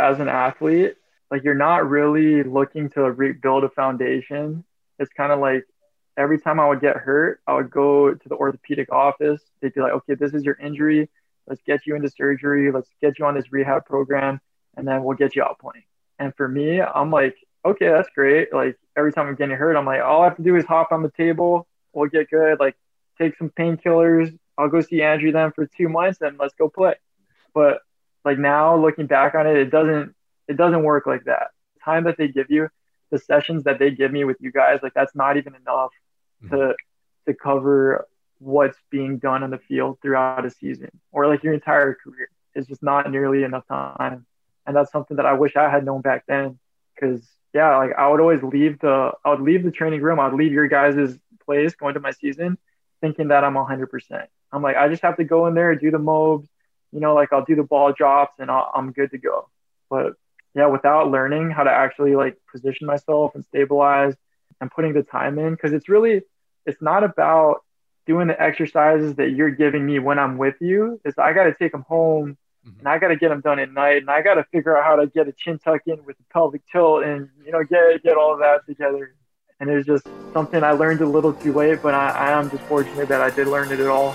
as an athlete, like you're not really looking to rebuild a foundation. It's kind of like every time I would get hurt, I would go to the orthopedic office. They'd be like, okay, this is your injury. Let's get you into surgery. Let's get you on this rehab program, and then we'll get you out playing. And for me, I'm like, okay, that's great. Like every time I'm getting hurt, I'm like, all I have to do is hop on the table. We'll get good. Like take some painkillers. I'll go see Andrew then for two months, and let's go play. But like now, looking back on it, it doesn't it doesn't work like that. The time that they give you, the sessions that they give me with you guys, like that's not even enough mm-hmm. to to cover what's being done on the field throughout a season or like your entire career. It's just not nearly enough time. And that's something that I wish I had known back then. Cause yeah, like I would always leave the I would leave the training room, I would leave your guys' place going to my season thinking that I'm 100%. I'm like, I just have to go in there, do the mobs, you know, like I'll do the ball drops and i am good to go. But yeah, without learning how to actually like position myself and stabilize and putting the time in, because it's really, it's not about doing the exercises that you're giving me when I'm with you. It's I got to take them home mm-hmm. and I got to get them done at night and I got to figure out how to get a chin tuck in with the pelvic tilt and you know get get all of that together and it was just something I learned a little too late, but I, I am just fortunate that I did learn it at all.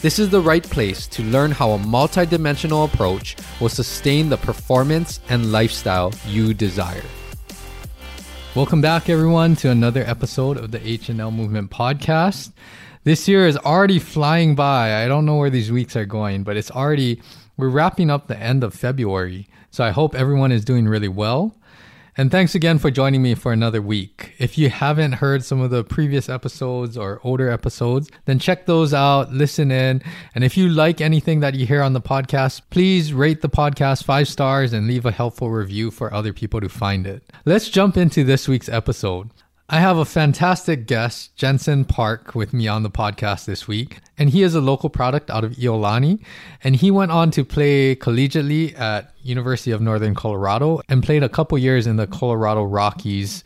This is the right place to learn how a multidimensional approach will sustain the performance and lifestyle you desire. Welcome back everyone to another episode of the HNL Movement podcast. This year is already flying by. I don't know where these weeks are going, but it's already we're wrapping up the end of February. So I hope everyone is doing really well. And thanks again for joining me for another week. If you haven't heard some of the previous episodes or older episodes, then check those out, listen in. And if you like anything that you hear on the podcast, please rate the podcast five stars and leave a helpful review for other people to find it. Let's jump into this week's episode. I have a fantastic guest, Jensen Park, with me on the podcast this week. And he is a local product out of Iolani. And he went on to play collegiately at University of Northern Colorado and played a couple years in the Colorado Rockies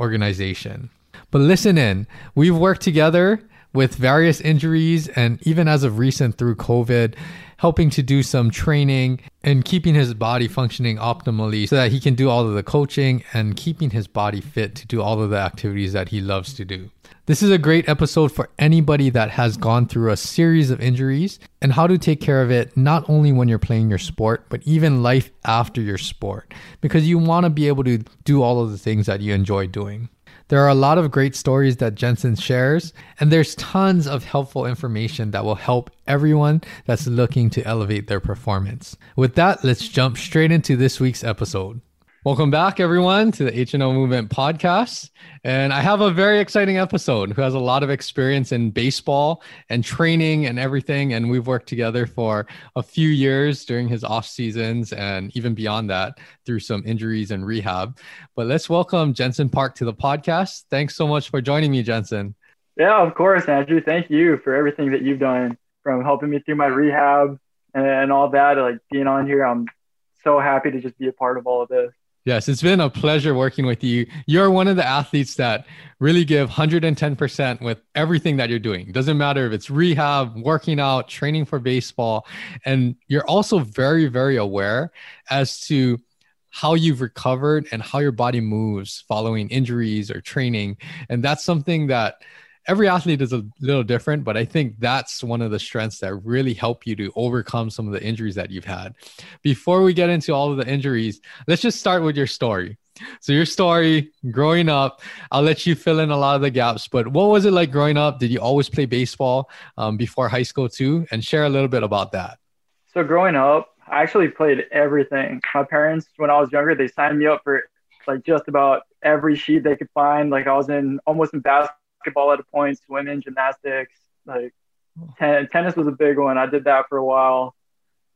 organization. But listen in, we've worked together with various injuries and even as of recent through COVID helping to do some training and keeping his body functioning optimally so that he can do all of the coaching and keeping his body fit to do all of the activities that he loves to do. This is a great episode for anybody that has gone through a series of injuries and how to take care of it, not only when you're playing your sport, but even life after your sport, because you want to be able to do all of the things that you enjoy doing. There are a lot of great stories that Jensen shares, and there's tons of helpful information that will help everyone that's looking to elevate their performance. With that, let's jump straight into this week's episode. Welcome back, everyone, to the HNL Movement podcast. And I have a very exciting episode who has a lot of experience in baseball and training and everything. And we've worked together for a few years during his off seasons and even beyond that through some injuries and rehab. But let's welcome Jensen Park to the podcast. Thanks so much for joining me, Jensen. Yeah, of course, Andrew. Thank you for everything that you've done from helping me through my rehab and all that. Like being on here, I'm so happy to just be a part of all of this. Yes, it's been a pleasure working with you. You're one of the athletes that really give 110% with everything that you're doing. Doesn't matter if it's rehab, working out, training for baseball. And you're also very, very aware as to how you've recovered and how your body moves following injuries or training. And that's something that every athlete is a little different, but I think that's one of the strengths that really help you to overcome some of the injuries that you've had. Before we get into all of the injuries, let's just start with your story. So, your story growing up, I'll let you fill in a lot of the gaps, but what was it like growing up? Did you always play baseball um, before high school too? And share a little bit about that. So, growing up, I actually played everything. My parents, when I was younger, they signed me up for like just about every sheet they could find. Like I was in almost in basketball basketball at a point, swimming, gymnastics, like ten- tennis was a big one. I did that for a while,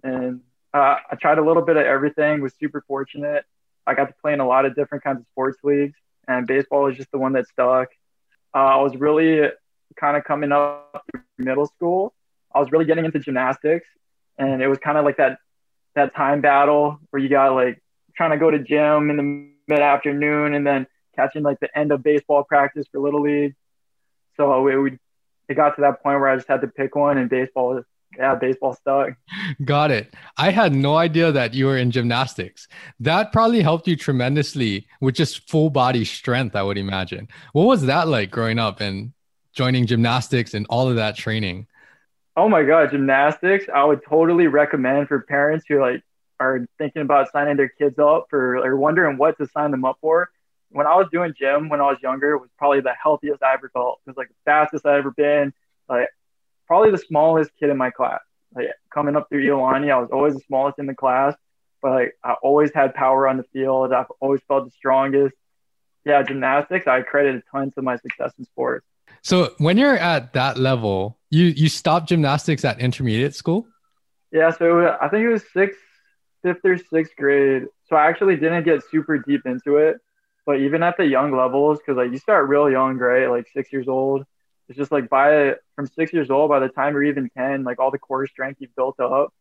and uh, I tried a little bit of everything. Was super fortunate. I got to play in a lot of different kinds of sports leagues, and baseball was just the one that stuck. uh, I was really kind of coming up middle school. I was really getting into gymnastics, and it was kind of like that that time battle where you got like trying to go to gym in the mid afternoon and then catching like the end of baseball practice for little league. So it would it got to that point where I just had to pick one, and baseball yeah, baseball stuck. Got it. I had no idea that you were in gymnastics. That probably helped you tremendously with just full body strength, I would imagine. What was that like growing up and joining gymnastics and all of that training? Oh my god, gymnastics! I would totally recommend for parents who like are thinking about signing their kids up for or wondering what to sign them up for. When I was doing gym when I was younger, it was probably the healthiest I ever felt. It was like the fastest I ever been. Like probably the smallest kid in my class. Like coming up through Iolani, I was always the smallest in the class, but like I always had power on the field. I've always felt the strongest. Yeah, gymnastics, I credit a ton to my success in sports. So when you're at that level, you you stopped gymnastics at intermediate school? Yeah, so I think it was sixth, fifth or sixth grade. So I actually didn't get super deep into it. But even at the young levels, because like you start real young, right? Like six years old. It's just like by from six years old, by the time you're even ten, like all the core strength you've built up,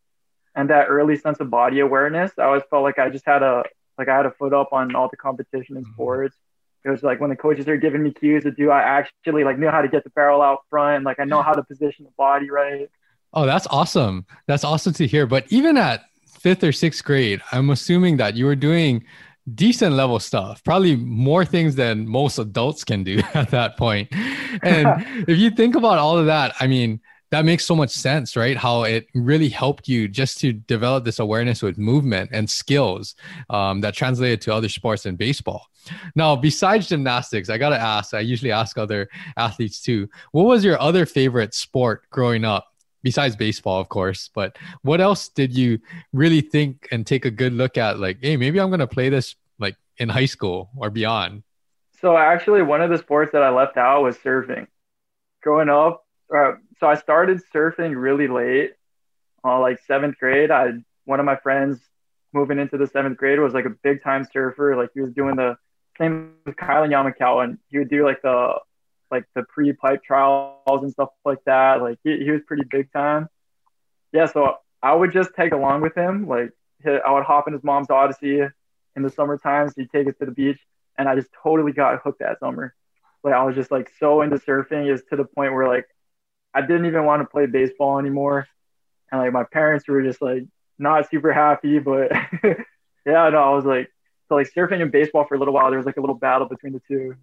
and that early sense of body awareness. I always felt like I just had a like I had a foot up on all the competition in mm-hmm. sports it was like when the coaches are giving me cues to do, I actually like knew how to get the barrel out front. Like I know how to position the body right. Oh, that's awesome. That's awesome to hear. But even at fifth or sixth grade, I'm assuming that you were doing decent level stuff, probably more things than most adults can do at that point. And if you think about all of that, I mean, that makes so much sense, right? How it really helped you just to develop this awareness with movement and skills um, that translated to other sports and baseball. Now, besides gymnastics, I got to ask, I usually ask other athletes too, what was your other favorite sport growing up? Besides baseball, of course, but what else did you really think and take a good look at? Like, hey, maybe I'm going to play this like in high school or beyond. So, actually, one of the sports that I left out was surfing. Growing up, uh, so I started surfing really late, uh, like seventh grade. I one of my friends moving into the seventh grade was like a big time surfer. Like he was doing the same with Kyle Yamakawa, and he would do like the like the pre pipe trials and stuff like that. Like he, he was pretty big time. Yeah, so I would just tag along with him. Like I would hop in his mom's Odyssey in the summer times. He'd take us to the beach, and I just totally got hooked that summer. Like I was just like so into surfing, is to the point where like I didn't even want to play baseball anymore. And like my parents were just like not super happy, but yeah, no, I was like, so like surfing and baseball for a little while, there was like a little battle between the two.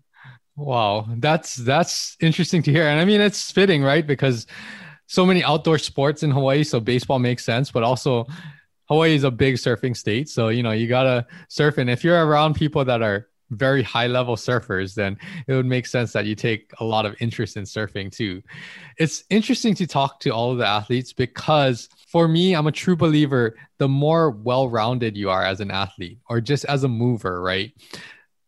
Wow, that's that's interesting to hear, and I mean it's fitting, right? Because so many outdoor sports in Hawaii, so baseball makes sense, but also Hawaii is a big surfing state, so you know you gotta surf, and if you're around people that are very high level surfers, then it would make sense that you take a lot of interest in surfing too. It's interesting to talk to all of the athletes because for me, I'm a true believer the more well rounded you are as an athlete or just as a mover, right?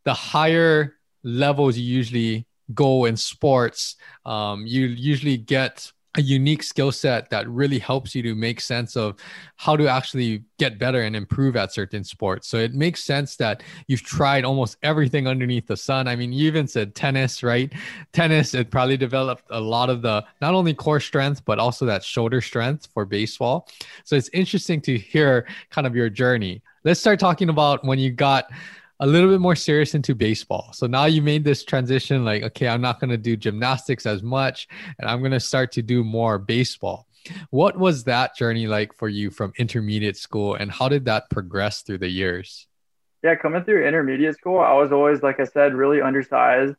The higher levels you usually go in sports, um, you usually get a unique skill set that really helps you to make sense of how to actually get better and improve at certain sports. So it makes sense that you've tried almost everything underneath the sun. I mean, you even said tennis, right? Tennis, it probably developed a lot of the not only core strength, but also that shoulder strength for baseball. So it's interesting to hear kind of your journey. Let's start talking about when you got a little bit more serious into baseball. So now you made this transition like, okay, I'm not going to do gymnastics as much and I'm going to start to do more baseball. What was that journey like for you from intermediate school and how did that progress through the years? Yeah, coming through intermediate school, I was always, like I said, really undersized.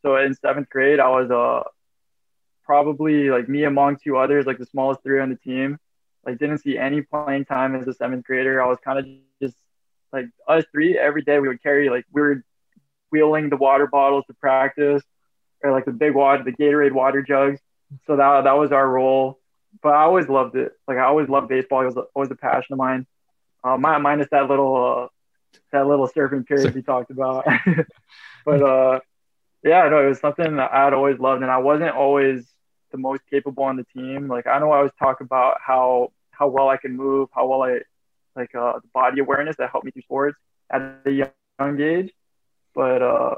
So in seventh grade, I was uh, probably like me among two others, like the smallest three on the team. Like didn't see any playing time as a seventh grader. I was kind of just like us three every day we would carry like we were wheeling the water bottles to practice or like the big water the Gatorade water jugs. So that that was our role. But I always loved it. Like I always loved baseball. It was always a passion of mine. Uh, minus that little uh, that little surfing period we talked about. but uh, yeah, no, it was something that I'd always loved, and I wasn't always the most capable on the team. Like I know I always talk about how how well I can move, how well I like uh, body awareness that helped me through sports at a young age. But uh,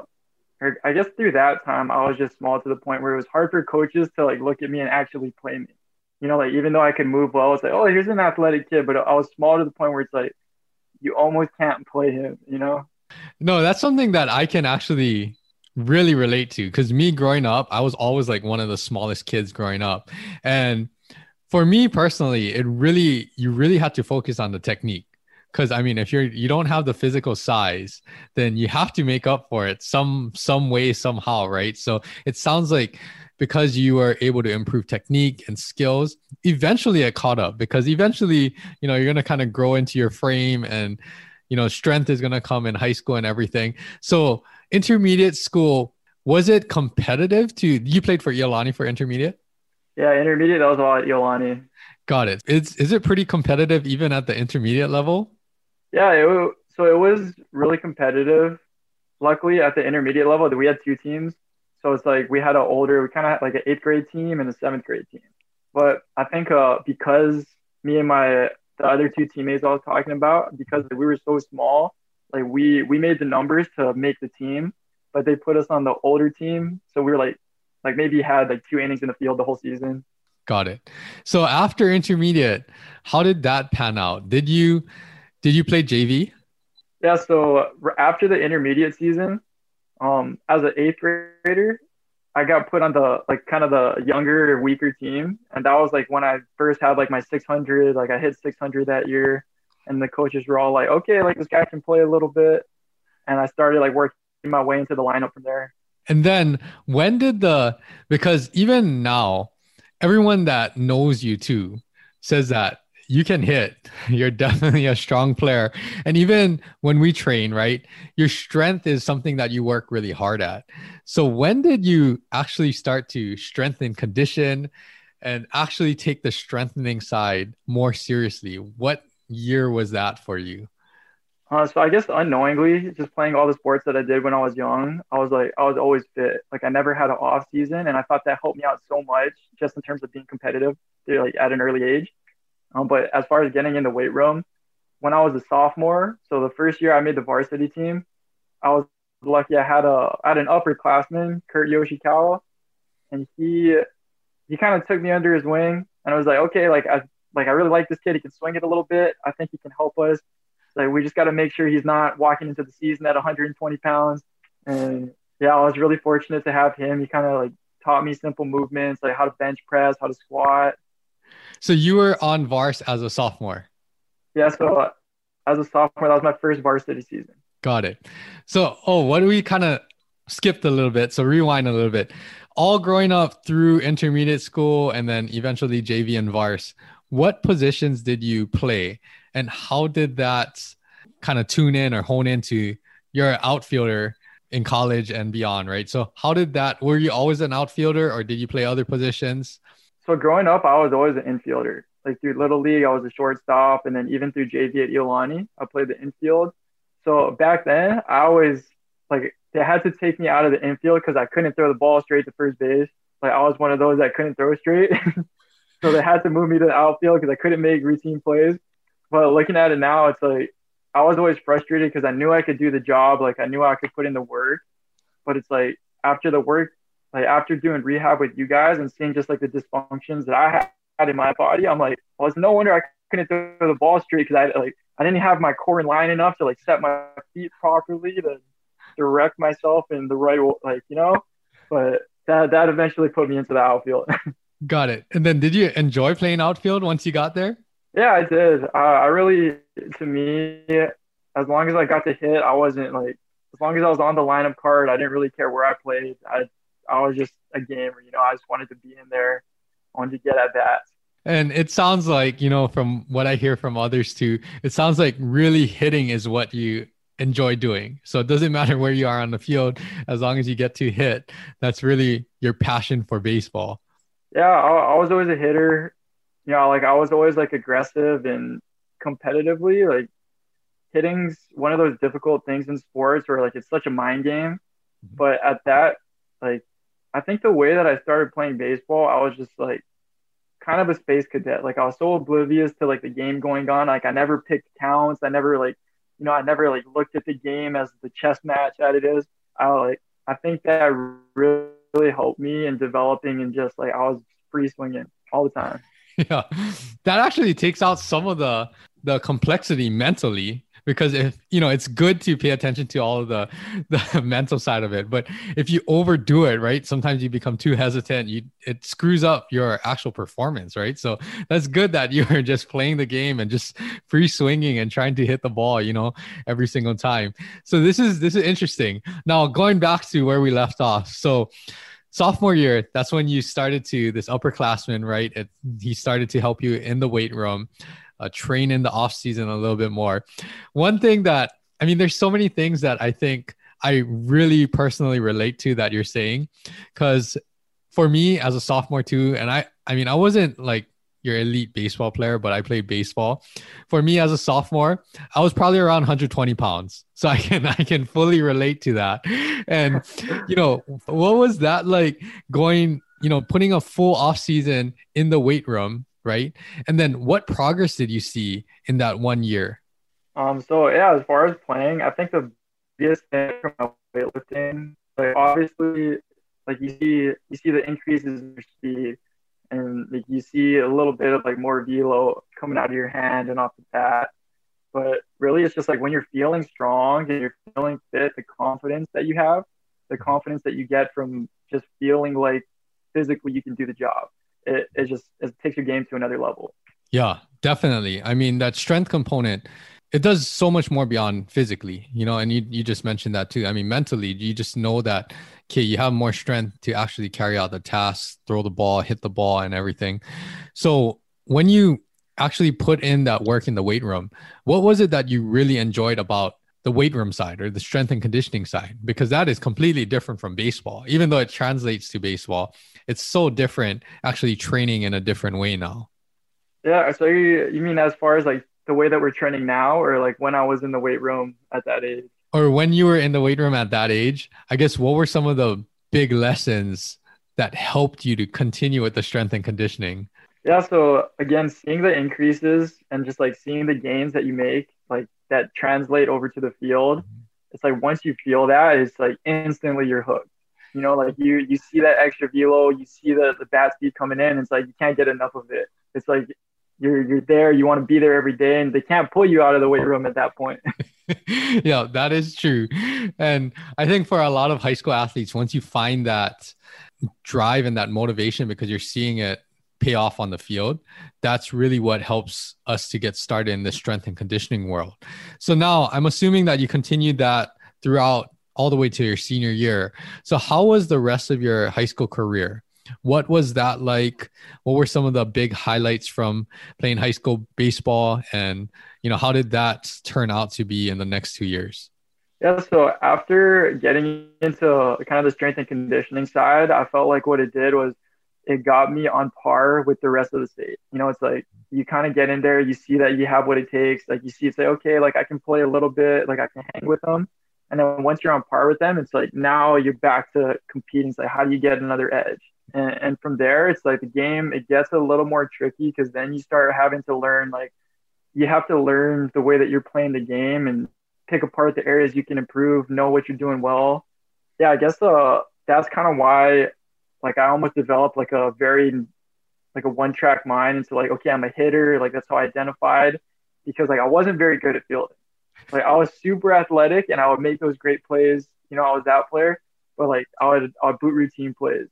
I guess through that time, I was just small to the point where it was hard for coaches to like look at me and actually play me. You know, like even though I could move well, it's like, oh, here's an athletic kid, but I was small to the point where it's like, you almost can't play him, you know? No, that's something that I can actually really relate to because me growing up, I was always like one of the smallest kids growing up. And for me personally, it really, you really had to focus on the technique. Cause I mean, if you're, you don't have the physical size, then you have to make up for it some, some way, somehow. Right. So it sounds like because you were able to improve technique and skills, eventually it caught up because eventually, you know, you're to kind of grow into your frame and, you know, strength is to come in high school and everything. So intermediate school, was it competitive to, you played for Iolani for intermediate? Yeah, intermediate. That was all at Iolani. Got it. Is is it pretty competitive even at the intermediate level? Yeah, it, so it was really competitive. Luckily, at the intermediate level, we had two teams. So it's like we had an older, we kind of had like an eighth grade team and a seventh grade team. But I think uh, because me and my the other two teammates I was talking about, because we were so small, like we we made the numbers to make the team, but they put us on the older team, so we were like like maybe had like two innings in the field the whole season. Got it. So after intermediate, how did that pan out? Did you did you play JV? Yeah. So after the intermediate season, um, as an eighth grader, I got put on the like kind of the younger, weaker team, and that was like when I first had like my 600. Like I hit 600 that year, and the coaches were all like, "Okay, like this guy can play a little bit," and I started like working my way into the lineup from there. And then when did the because even now, everyone that knows you too says that you can hit. You're definitely a strong player. And even when we train, right, your strength is something that you work really hard at. So when did you actually start to strengthen condition and actually take the strengthening side more seriously? What year was that for you? Uh, so I guess unknowingly, just playing all the sports that I did when I was young, I was like, I was always fit. Like I never had an off season, and I thought that helped me out so much, just in terms of being competitive, like at an early age. Um, but as far as getting in the weight room, when I was a sophomore, so the first year I made the varsity team, I was lucky. I had a I had an upperclassman, Kurt Yoshikawa, and he he kind of took me under his wing, and I was like, okay, like I like I really like this kid. He can swing it a little bit. I think he can help us. Like we just got to make sure he's not walking into the season at 120 pounds. And yeah, I was really fortunate to have him. He kind of like taught me simple movements, like how to bench press, how to squat. So you were on Vars as a sophomore. Yeah, so uh, as a sophomore, that was my first varsity season. Got it. So, oh, what do we kind of skipped a little bit? So rewind a little bit. All growing up through intermediate school and then eventually JV and Vars. What positions did you play? And how did that kind of tune in or hone into your outfielder in college and beyond, right? So how did that were you always an outfielder or did you play other positions? So growing up, I was always an infielder. Like through little league, I was a shortstop, and then even through JV at Iolani, I played the infield. So back then, I always like they had to take me out of the infield because I couldn't throw the ball straight to first base. Like I was one of those that couldn't throw straight, so they had to move me to the outfield because I couldn't make routine plays. But looking at it now, it's like I was always frustrated because I knew I could do the job. Like I knew I could put in the work. But it's like after the work, like after doing rehab with you guys and seeing just like the dysfunctions that I had in my body, I'm like, well, it's no wonder I couldn't throw the ball straight because I like I didn't have my core in line enough to like set my feet properly to direct myself in the right like you know. But that that eventually put me into the outfield. got it. And then did you enjoy playing outfield once you got there? Yeah, I did. Uh, I really, to me, as long as I got to hit, I wasn't like, as long as I was on the lineup card, I didn't really care where I played. I, I was just a gamer, you know. I just wanted to be in there, I wanted to get at bats. And it sounds like, you know, from what I hear from others too, it sounds like really hitting is what you enjoy doing. So it doesn't matter where you are on the field, as long as you get to hit, that's really your passion for baseball. Yeah, I, I was always a hitter you know, like I was always like aggressive and competitively. Like hitting's one of those difficult things in sports where like it's such a mind game. Mm-hmm. But at that, like I think the way that I started playing baseball, I was just like kind of a space cadet. Like I was so oblivious to like the game going on. Like I never picked counts. I never like, you know, I never like looked at the game as the chess match that it is. I like I think that really, really helped me in developing and just like I was free swinging all the time. Yeah, that actually takes out some of the the complexity mentally because if you know it's good to pay attention to all of the the mental side of it but if you overdo it right sometimes you become too hesitant you it screws up your actual performance right? So that's good that you're just playing the game and just free swinging and trying to hit the ball you know every single time. So this is this is interesting. Now going back to where we left off. So sophomore year that's when you started to this upperclassman right it, he started to help you in the weight room uh, train in the off season a little bit more. One thing that I mean, there's so many things that I think I really personally relate to that you're saying, because for me as a sophomore too, and I I mean I wasn't like your elite baseball player, but I played baseball. For me as a sophomore, I was probably around 120 pounds. So I can I can fully relate to that. And you know, what was that like going, you know, putting a full off season in the weight room right? And then what progress did you see in that one year? Um, so yeah, as far as playing, I think the biggest thing from my weightlifting, like obviously, like you see, you see the increases in your speed, and like you see a little bit of like more velo coming out of your hand and off the bat. But really, it's just like when you're feeling strong and you're feeling fit, the confidence that you have, the mm-hmm. confidence that you get from just feeling like physically you can do the job it, it just it takes your game to another level. Yeah, definitely. I mean, that strength component, it does so much more beyond physically, you know, and you, you just mentioned that too. I mean, mentally, you just know that, okay, you have more strength to actually carry out the tasks, throw the ball, hit the ball, and everything. So when you actually put in that work in the weight room, what was it that you really enjoyed about the weight room side or the strength and conditioning side because that is completely different from baseball even though it translates to baseball it's so different actually training in a different way now yeah so you, you mean as far as like the way that we're training now or like when i was in the weight room at that age or when you were in the weight room at that age i guess what were some of the big lessons that helped you to continue with the strength and conditioning yeah so again seeing the increases and just like seeing the gains that you make like that translate over to the field. Mm-hmm. It's like once you feel that, it's like instantly you're hooked. You know, like you you see that extra velo, you see the the bat speed coming in. It's like you can't get enough of it. It's like you're you're there. You want to be there every day, and they can't pull you out of the weight room at that point. yeah, that is true. And I think for a lot of high school athletes, once you find that drive and that motivation because you're seeing it pay off on the field, that's really what helps us to get started in the strength and conditioning world. So now I'm assuming that you continued that throughout all the way to your senior year. So how was the rest of your high school career? What was that like? What were some of the big highlights from playing high school baseball and you know how did that turn out to be in the next 2 years? Yeah, so after getting into kind of the strength and conditioning side, I felt like what it did was it got me on par with the rest of the state. You know, it's like you kind of get in there, you see that you have what it takes. Like you see, say, okay, like I can play a little bit, like I can hang with them. And then once you're on par with them, it's like now you're back to competing. It's like, how do you get another edge? And, and from there, it's like the game, it gets a little more tricky because then you start having to learn, like, you have to learn the way that you're playing the game and pick apart the areas you can improve, know what you're doing well. Yeah, I guess uh, that's kind of why like I almost developed like a very like a one track mind into like okay I'm a hitter like that's how I identified because like I wasn't very good at fielding like I was super athletic and I would make those great plays you know I was that player but like I would I would boot routine plays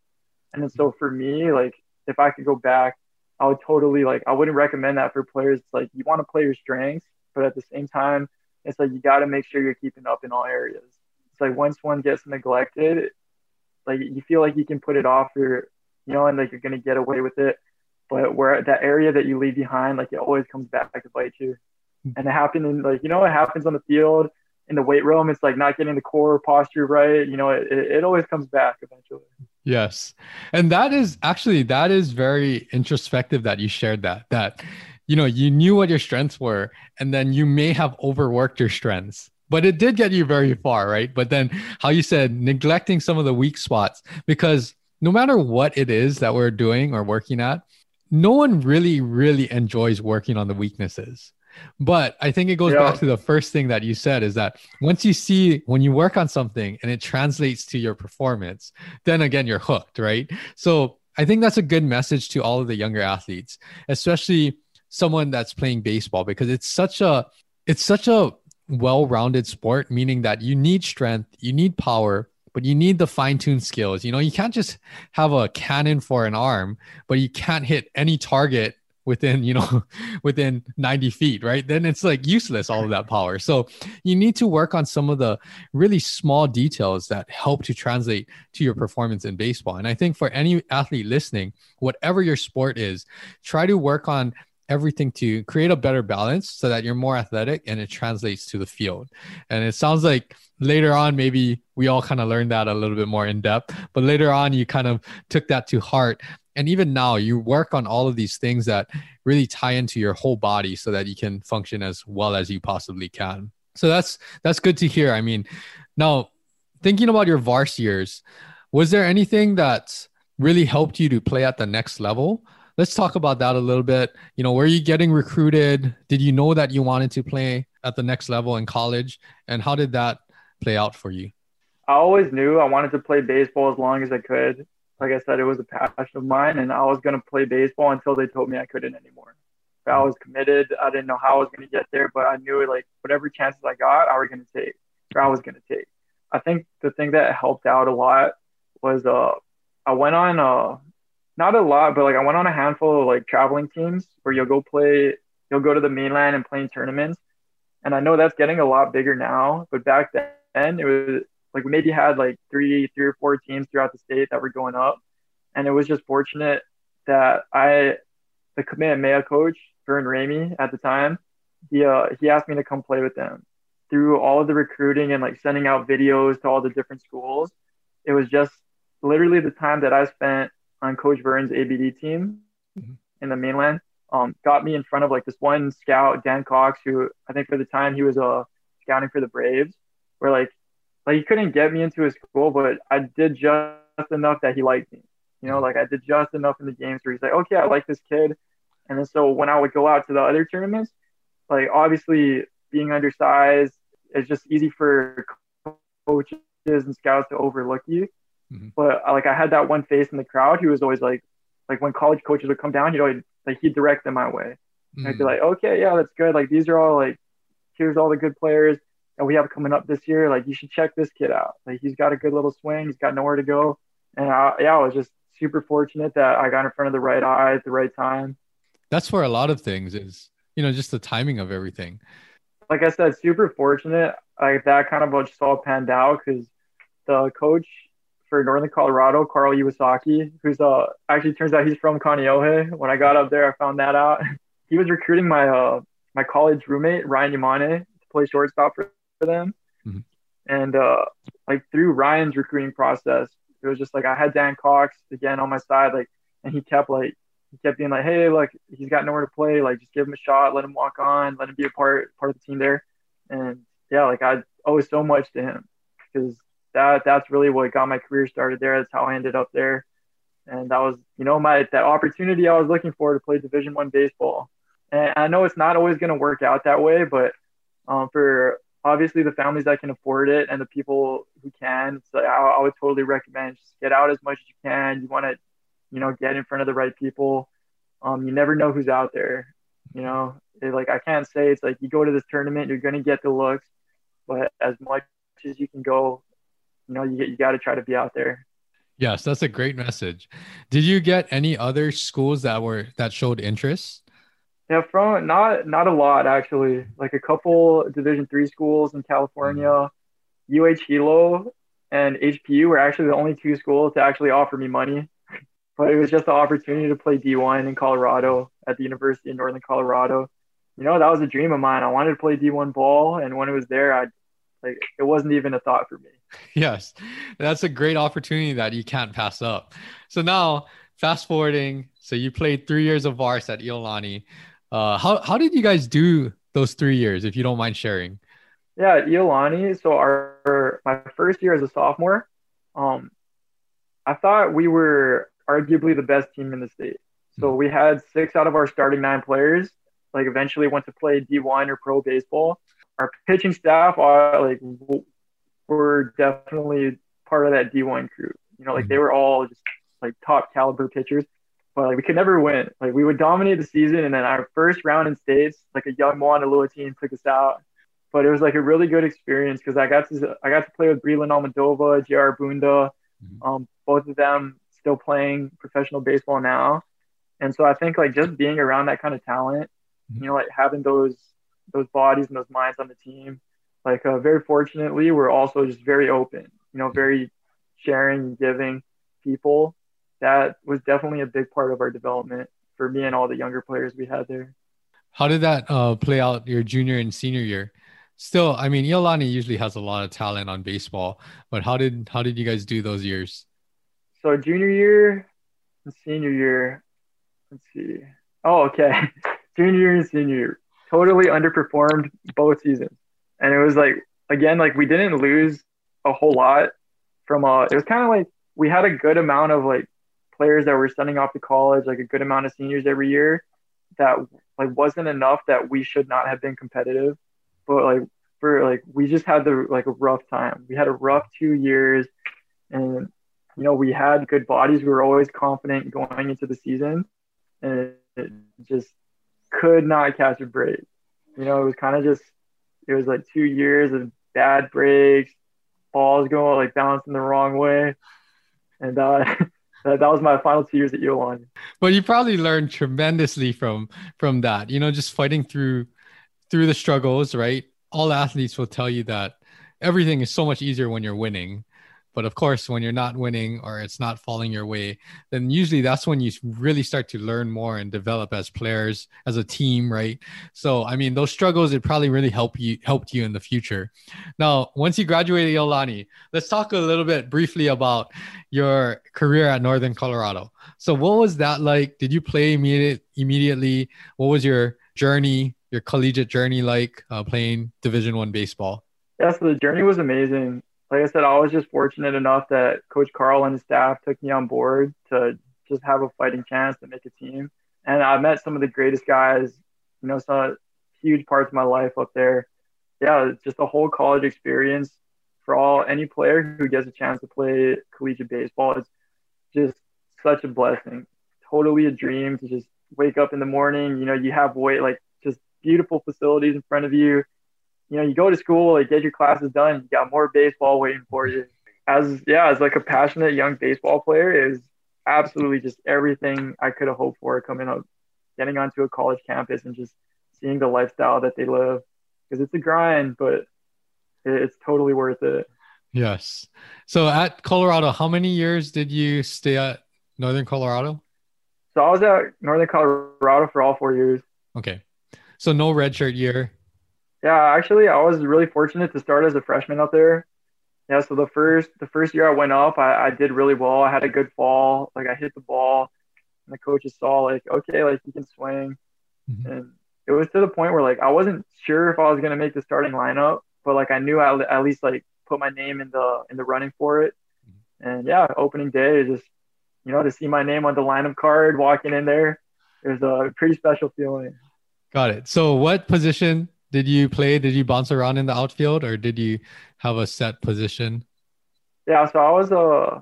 and so for me like if I could go back I would totally like I wouldn't recommend that for players. It's like you want to play your strengths but at the same time it's like you got to make sure you're keeping up in all areas. It's like once one gets neglected like you feel like you can put it off or you know and like you're gonna get away with it. But where that area that you leave behind like it always comes back to bite you. And it happened in like you know it happens on the field in the weight room? It's like not getting the core posture right you know it, it always comes back eventually yes and that is actually that is very introspective that you shared that that you know you knew what your strengths were and then you may have overworked your strengths but it did get you very far, right? But then, how you said, neglecting some of the weak spots, because no matter what it is that we're doing or working at, no one really, really enjoys working on the weaknesses. But I think it goes yeah. back to the first thing that you said is that once you see when you work on something and it translates to your performance, then again you're hooked, right? So I think that's a good message to all of the younger athletes, especially someone that's playing baseball because it's such a it's such a well-rounded sport meaning that you need strength, you need power, but you need the fine-tuned skills. You know, you can't just have a cannon for an arm, but you can't hit any target within you know within 90 feet right? Then it's like useless all of that power. So you need to work on some of the really small details that help to translate to your performance in baseball. And i think for any athlete listening whatever your sport is try to work on everything to create a better balance so that you're more athletic and it translates to the field. And it sounds like later on maybe we all kind of learned that a little bit more in depth but later on you kind of took that to heart and even now you work on all of these things that really tie into your whole body so that you can function as well as you possibly can. So that's that's good to hear. I mean now thinking about your vars years was there anything that really helped you to play at the next level? Let's talk about that a little bit. You know were you getting recruited? Did you know that you wanted to play at the next level in college? And how did that play out for you? I always knew i wanted to play baseball as long as i could like I said, it was a passion of mine, and I was going to play baseball until they told me I couldn't anymore. I was committed. I didn't know how I was going to get there, but I knew like whatever chances I got, I was going to take, or I was going to take. I think the thing that helped out a lot was uh, I went on uh, not a lot, but like I went on a handful of like traveling teams where you'll go play, you'll go to the mainland and play in tournaments. And I know that's getting a lot bigger now, but back then it was like we maybe had like three, three or four teams throughout the state that were going up, and it was just fortunate that I, the Kamehameha Maya coach, Vern Ramey at the time, he uh, he asked me to come play with them. Through all of the recruiting and like sending out videos to all the different schools, it was just literally the time that I spent on Coach Vern's ABD team mm-hmm. in the mainland. Um, got me in front of like this one scout, Dan Cox, who I think for the time he was uh, scouting for the Braves, where like like he couldn't get me into his school, but I did just enough that he liked me. You know, like I did just enough in the games where he's like, okay, I like this kid. And then so when I would go out to the other tournaments, like obviously being undersized, it's just easy for coaches and scouts to overlook you. Mm-hmm. But like I had that one face in the crowd who was always like, like when college coaches would come down, you know, like he'd direct them my way. Mm-hmm. I'd be mm. like, okay, yeah, that's good. Like these are all like, here's all the good players that we have coming up this year. Like you should check this kid out. Like he's got a good little swing. He's got nowhere to go. And I, yeah, I was just super fortunate that I got in front of the right eye at the right time. That's where a lot of things is, you know, just the timing of everything. Like I said, super fortunate. Like that kind of just all panned out because the coach for Northern Colorado, Carl Iwasaki, who's uh actually turns out he's from Kaneohe. When I got up there, I found that out. he was recruiting my uh my college roommate Ryan Yamane to play shortstop for for them. Mm-hmm. And uh, like through Ryan's recruiting process, it was just like I had Dan Cox again on my side, like, and he kept like he kept being like, hey, like he's got nowhere to play, like just give him a shot, let him walk on, let him be a part part of the team there. And yeah, like I owe so much to him because that that's really what got my career started there. That's how I ended up there. And that was, you know, my that opportunity I was looking for to play Division One baseball. And I know it's not always going to work out that way, but um, for obviously the families that can afford it and the people who can so I, I, would totally recommend just get out as much as you can. You want to you know get in front of the right people. Um, you never know who's out there you know? It, like i can't say it's like you go to this tournament you're going to get the looks but as much as you can go you know you, you got to try to be out there. Yes that's a great message. Did you get any other schools that were that showed interest yeah, from not not a lot actually. Like a couple Division three schools in California. UH Hilo and HPU were actually the only two schools to actually offer me money. but it was just the opportunity to play D1 in Colorado at the University of Northern Colorado. You know, that was a dream of mine. I wanted to play D1 ball, and when it was there, I like it wasn't even a thought for me. Yes, that's a great opportunity that you can't pass up. So now, fast forwarding, so you played three years of Vars at Iolani. Uh, how how did you guys do those three years, if you don't mind sharing? Yeah, Iolani. So our my first year as a sophomore, um, I thought we were arguably the best team in the state. So mm-hmm. we had six out of our starting nine players like eventually went to play D1 or pro baseball. Our pitching staff are like were definitely part of that D1 crew. You know, like they mm-hmm. were all just like top caliber pitchers, but like we could never win. Like we would dominate the season, and then our first round in states, like a young Moanalua team took us out. But it was like a really good experience because I got to I got to play with Breland Almadova, Jr. Bunda, mm-hmm. um, both of them still playing professional baseball now. And so I think like just being around that kind of talent, mm-hmm. you know, like having those those bodies and those minds on the team, like uh, very fortunately, we're also just very open, you know, very sharing, giving people. That was definitely a big part of our development for me and all the younger players we had there. How did that uh, play out your junior and senior year? Still, I mean, Iolani usually has a lot of talent on baseball, but how did how did you guys do those years? So junior year and senior year, let's see. Oh, okay. junior year and senior year, totally underperformed both seasons, and it was like again, like we didn't lose a whole lot from uh. It was kind of like we had a good amount of like players that were sending off to college, like a good amount of seniors every year. That like wasn't enough that we should not have been competitive but like for like we just had the like a rough time. We had a rough two years, and you know we had good bodies. We were always confident going into the season, and it just could not catch a break. You know, it was kind of just it was like two years of bad breaks, balls going like bouncing the wrong way, and uh, that, that was my final two years at Iolani. But you probably learned tremendously from from that. You know, just fighting through through the struggles, right? All athletes will tell you that everything is so much easier when you're winning. But of course, when you're not winning or it's not falling your way, then usually that's when you really start to learn more and develop as players, as a team, right? So, I mean, those struggles it probably really help you helped you in the future. Now, once you graduated Iolani, let's talk a little bit briefly about your career at Northern Colorado. So, what was that like? Did you play immediate, immediately? What was your journey your collegiate journey like uh, playing Division One baseball? Yeah, so the journey was amazing. Like I said, I was just fortunate enough that Coach Carl and his staff took me on board to just have a fighting chance to make a team. And I met some of the greatest guys, you know, some huge parts of my life up there. Yeah, just a whole college experience for all any player who gets a chance to play collegiate baseball. It's just such a blessing. Totally a dream to just wake up in the morning. You know, you have weight like just beautiful facilities in front of you. You know, you go to school, like get your classes done, you got more baseball waiting for you. As yeah, as like a passionate young baseball player is absolutely just everything I could have hoped for coming up, getting onto a college campus and just seeing the lifestyle that they live. Because it's a grind, but it's totally worth it. Yes. So at Colorado, how many years did you stay at Northern Colorado? So I was at Northern Colorado for all four years. Okay. So no redshirt year. Yeah, actually, I was really fortunate to start as a freshman out there. Yeah, so the first the first year I went up, I, I did really well. I had a good fall. Like I hit the ball, and the coaches saw like, okay, like you can swing, mm-hmm. and it was to the point where like I wasn't sure if I was gonna make the starting lineup, but like I knew I at least like put my name in the in the running for it. Mm-hmm. And yeah, opening day just you know to see my name on the lineup card walking in there, it was a pretty special feeling. Got it. So, what position did you play? Did you bounce around in the outfield, or did you have a set position? Yeah, so I was uh,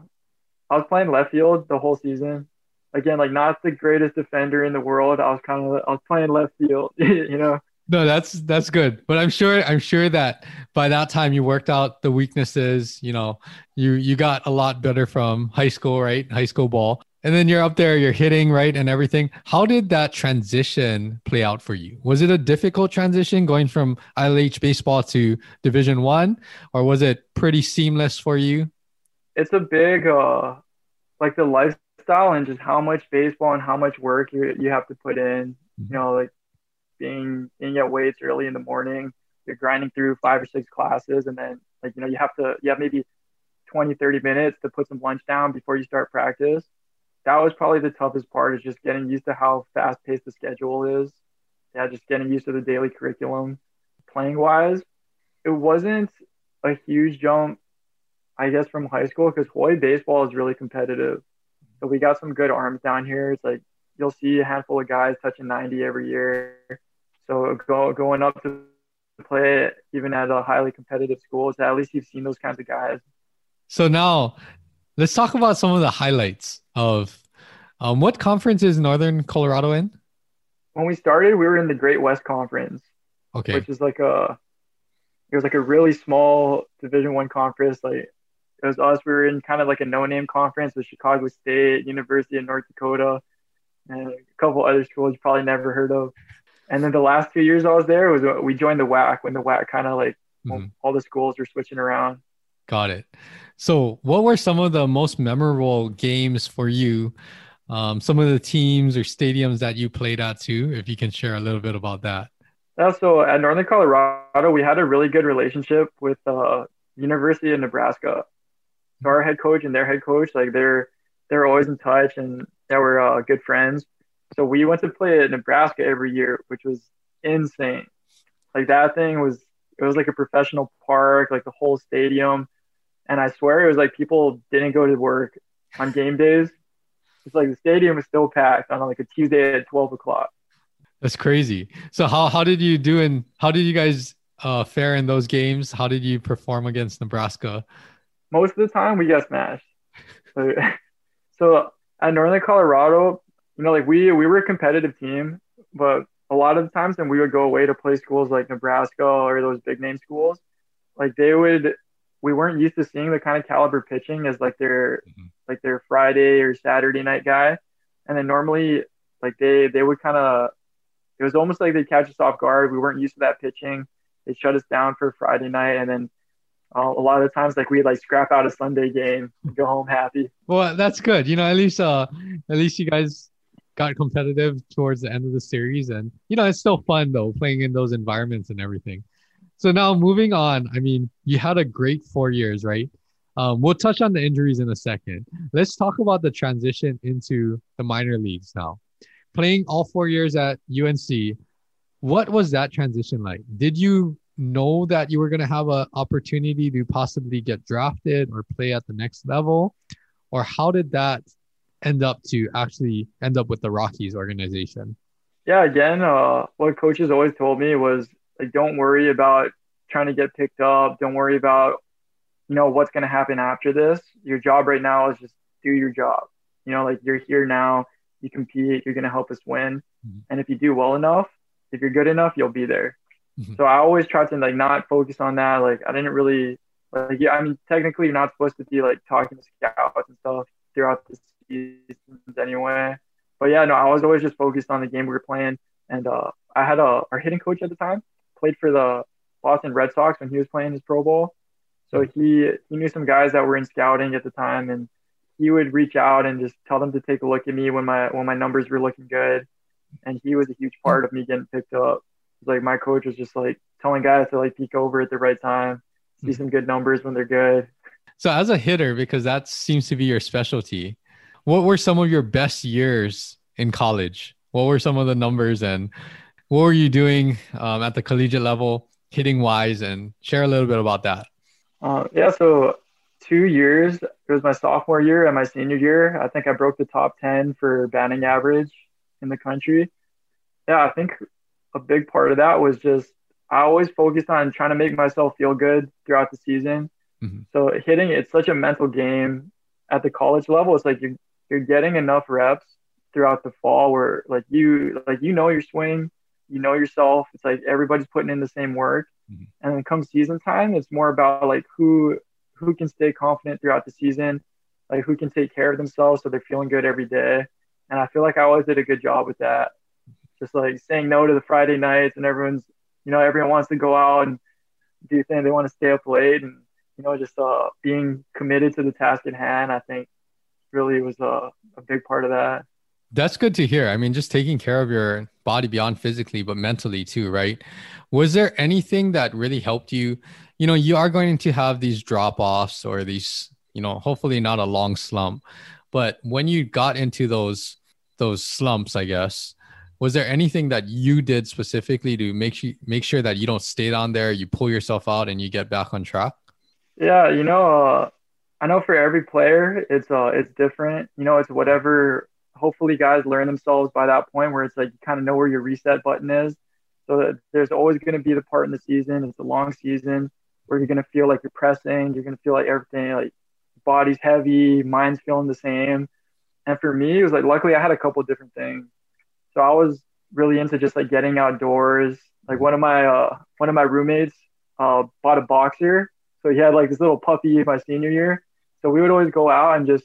I was playing left field the whole season. Again, like not the greatest defender in the world. I was kind of I was playing left field, you know. No, that's that's good. But I'm sure I'm sure that by that time you worked out the weaknesses. You know, you you got a lot better from high school, right? High school ball and then you're up there you're hitting right and everything. How did that transition play out for you? Was it a difficult transition going from ilh baseball to division one or was it pretty seamless for you? It's a big uh like the lifestyle and just how much baseball and how much work you, you have to put in mm-hmm. you know like being being at weights early in the morning you're grinding through five or six classes and then like you know you have to you have maybe 20 30 minutes to put some lunch down before you start practice that was probably the toughest part is just getting used to how fast paced the schedule is. Yeah, just getting used to the daily curriculum. Playing wise, it wasn't a huge jump, I guess, from high school because Hawaii baseball is really competitive. So we got some good arms down here. It's like you'll see a handful of guys touching 90 every year. So go, going up to play even at a highly competitive school, so at least you've seen those kinds of guys. So now let's talk about some of the highlights of um, what conference is Northern Colorado in? When we started, we were in the Great West Conference. Okay. Which is like a it was like a really small division one conference. Like it was us, we were in kind of like a no name conference with Chicago State, University of North Dakota, and a couple other schools you probably never heard of. And then the last two years I was there was we joined the WAC when the WAC kind of like mm-hmm. all the schools were switching around. Got it. So, what were some of the most memorable games for you? Um, some of the teams or stadiums that you played at too, if you can share a little bit about that. Yeah, so at Northern Colorado, we had a really good relationship with uh, University of Nebraska. So our head coach and their head coach, like they're they're always in touch and they were uh, good friends. So we went to play at Nebraska every year, which was insane. Like that thing was it was like a professional park, like the whole stadium. And I swear it was like people didn't go to work on game days. It's like the stadium was still packed on like a Tuesday at twelve o'clock. That's crazy. So how how did you do in how did you guys uh, fare in those games? How did you perform against Nebraska? Most of the time we got smashed. so, so at Northern Colorado, you know, like we we were a competitive team, but a lot of the times when we would go away to play schools like Nebraska or those big name schools, like they would we weren't used to seeing the kind of caliber pitching as like their mm-hmm. like their Friday or Saturday night guy. And then normally like they they would kind of it was almost like they'd catch us off guard. We weren't used to that pitching. They shut us down for Friday night and then uh, a lot of the times like we'd like scrap out a Sunday game and go home happy. Well, that's good. You know, at least uh at least you guys got competitive towards the end of the series. And, you know, it's still fun though, playing in those environments and everything. So now moving on, I mean, you had a great four years, right? Um, we'll touch on the injuries in a second. Let's talk about the transition into the minor leagues now. Playing all four years at UNC, what was that transition like? Did you know that you were going to have an opportunity to possibly get drafted or play at the next level? Or how did that end up to actually end up with the Rockies organization? Yeah, again, uh, what coaches always told me was like, don't worry about trying to get picked up. Don't worry about, you know, what's going to happen after this. Your job right now is just do your job. You know, like you're here now, you compete, you're going to help us win. Mm-hmm. And if you do well enough, if you're good enough, you'll be there. Mm-hmm. So I always try to like not focus on that. Like I didn't really like yeah, I mean technically you're not supposed to be like talking to scouts and stuff throughout the seasons anyway. But yeah, no, I was always just focused on the game we were playing. And uh, I had a our hitting coach at the time, played for the Boston Red Sox when he was playing his pro ball. So he he knew some guys that were in scouting at the time, and he would reach out and just tell them to take a look at me when my when my numbers were looking good. And he was a huge part of me getting picked up. like my coach was just like telling guys to like peek over at the right time, see hmm. some good numbers when they're good. So as a hitter, because that seems to be your specialty, what were some of your best years in college? What were some of the numbers and what were you doing um, at the collegiate level, hitting wise, and share a little bit about that? Uh, yeah, so two years. It was my sophomore year and my senior year. I think I broke the top 10 for batting average in the country. Yeah, I think a big part of that was just I always focused on trying to make myself feel good throughout the season. Mm-hmm. So hitting, it's such a mental game at the college level. It's like you're you're getting enough reps throughout the fall where like you like you know your swing, you know yourself. It's like everybody's putting in the same work. Mm-hmm. And then come season time, it's more about like who who can stay confident throughout the season, like who can take care of themselves so they're feeling good every day. And I feel like I always did a good job with that. Just like saying no to the Friday nights and everyone's you know, everyone wants to go out and do things. They want to stay up late and you know, just uh, being committed to the task at hand. I think really was a, a big part of that. That's good to hear. I mean, just taking care of your body beyond physically, but mentally too, right? Was there anything that really helped you? You know, you are going to have these drop offs or these, you know, hopefully not a long slump, but when you got into those those slumps, I guess, was there anything that you did specifically to make sure make sure that you don't stay down there, you pull yourself out, and you get back on track? Yeah, you know, uh, I know for every player, it's uh, it's different. You know, it's whatever. Hopefully, guys learn themselves by that point where it's like you kind of know where your reset button is. So there's always going to be the part in the season. It's a long season where you're going to feel like you're pressing. You're going to feel like everything, like body's heavy, mind's feeling the same. And for me, it was like, luckily I had a couple different things. So I was really into just like getting outdoors. Like one of my, uh, one of my roommates, uh, bought a boxer. So he had like this little puppy my senior year. So we would always go out and just,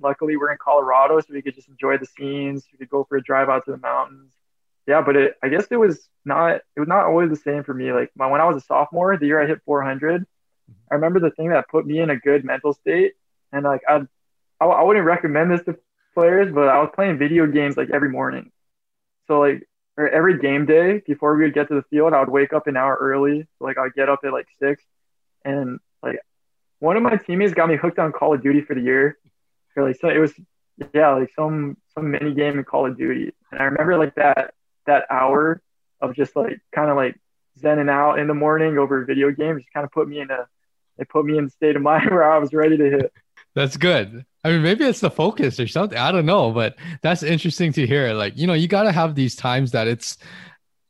luckily we're in Colorado, so we could just enjoy the scenes. We could go for a drive out to the mountains. Yeah, but it, I guess it was not, it was not always the same for me. Like my, when I was a sophomore, the year I hit 400, mm-hmm. I remember the thing that put me in a good mental state. And like, I'd, I, I wouldn't recommend this to players, but I was playing video games like every morning. So like, or every game day before we would get to the field, I would wake up an hour early. So, like I'd get up at like six and like one of my teammates got me hooked on Call of Duty for the year. Or like so it was yeah, like some some mini game in Call of Duty. And I remember like that that hour of just like kind of like zenning out in the morning over video games just kind of put me in a it put me in a state of mind where I was ready to hit. That's good. I mean, maybe it's the focus or something. I don't know, but that's interesting to hear. Like, you know, you got to have these times that it's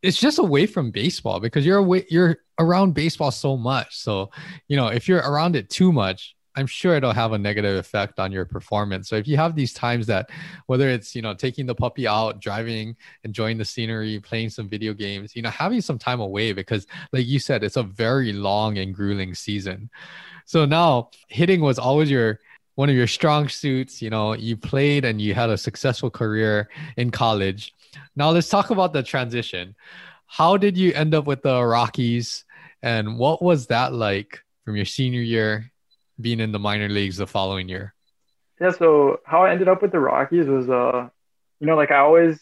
it's just away from baseball because you're away you're around baseball so much. So, you know, if you're around it too much, I'm sure it'll have a negative effect on your performance. So if you have these times that whether it's, you know, taking the puppy out, driving, enjoying the scenery, playing some video games, you know, having some time away because like you said, it's a very long and grueling season. So now hitting was always your one of your strong suits. You know, you played and you had a successful career in college. Now let's talk about the transition. How did you end up with the Rockies, and what was that like from your senior year, being in the minor leagues the following year? Yeah, so how I ended up with the Rockies was, uh, you know, like I always,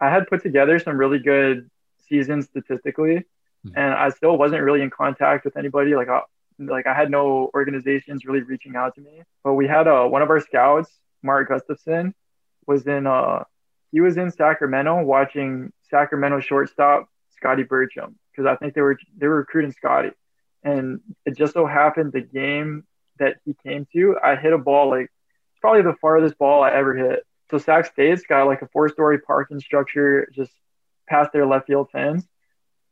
I had put together some really good seasons statistically, mm-hmm. and I still wasn't really in contact with anybody. Like, I, like I had no organizations really reaching out to me. But we had uh, one of our scouts, Mark Gustafson, was in uh he was in Sacramento watching Sacramento shortstop Scotty Burcham because I think they were they were recruiting Scotty, and it just so happened the game that he came to, I hit a ball like probably the farthest ball I ever hit. So Sac State's got like a four-story parking structure just past their left field fence,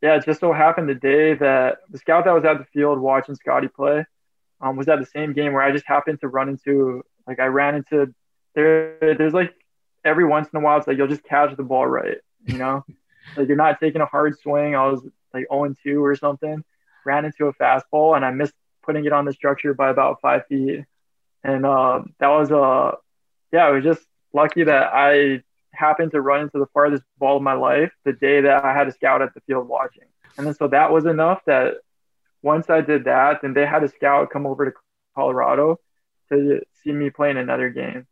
yeah, it just so happened the day that the scout that was at the field watching Scotty play um, was at the same game where I just happened to run into, like, I ran into there. There's like every once in a while, it's like you'll just catch the ball right, you know, like you're not taking a hard swing. I was like 0 2 or something, ran into a fastball and I missed putting it on the structure by about five feet. And uh, that was, uh, yeah, it was just lucky that I happened to run into the farthest ball of my life the day that I had a scout at the field watching. And then so that was enough that once I did that, then they had a scout come over to Colorado to see me playing another game.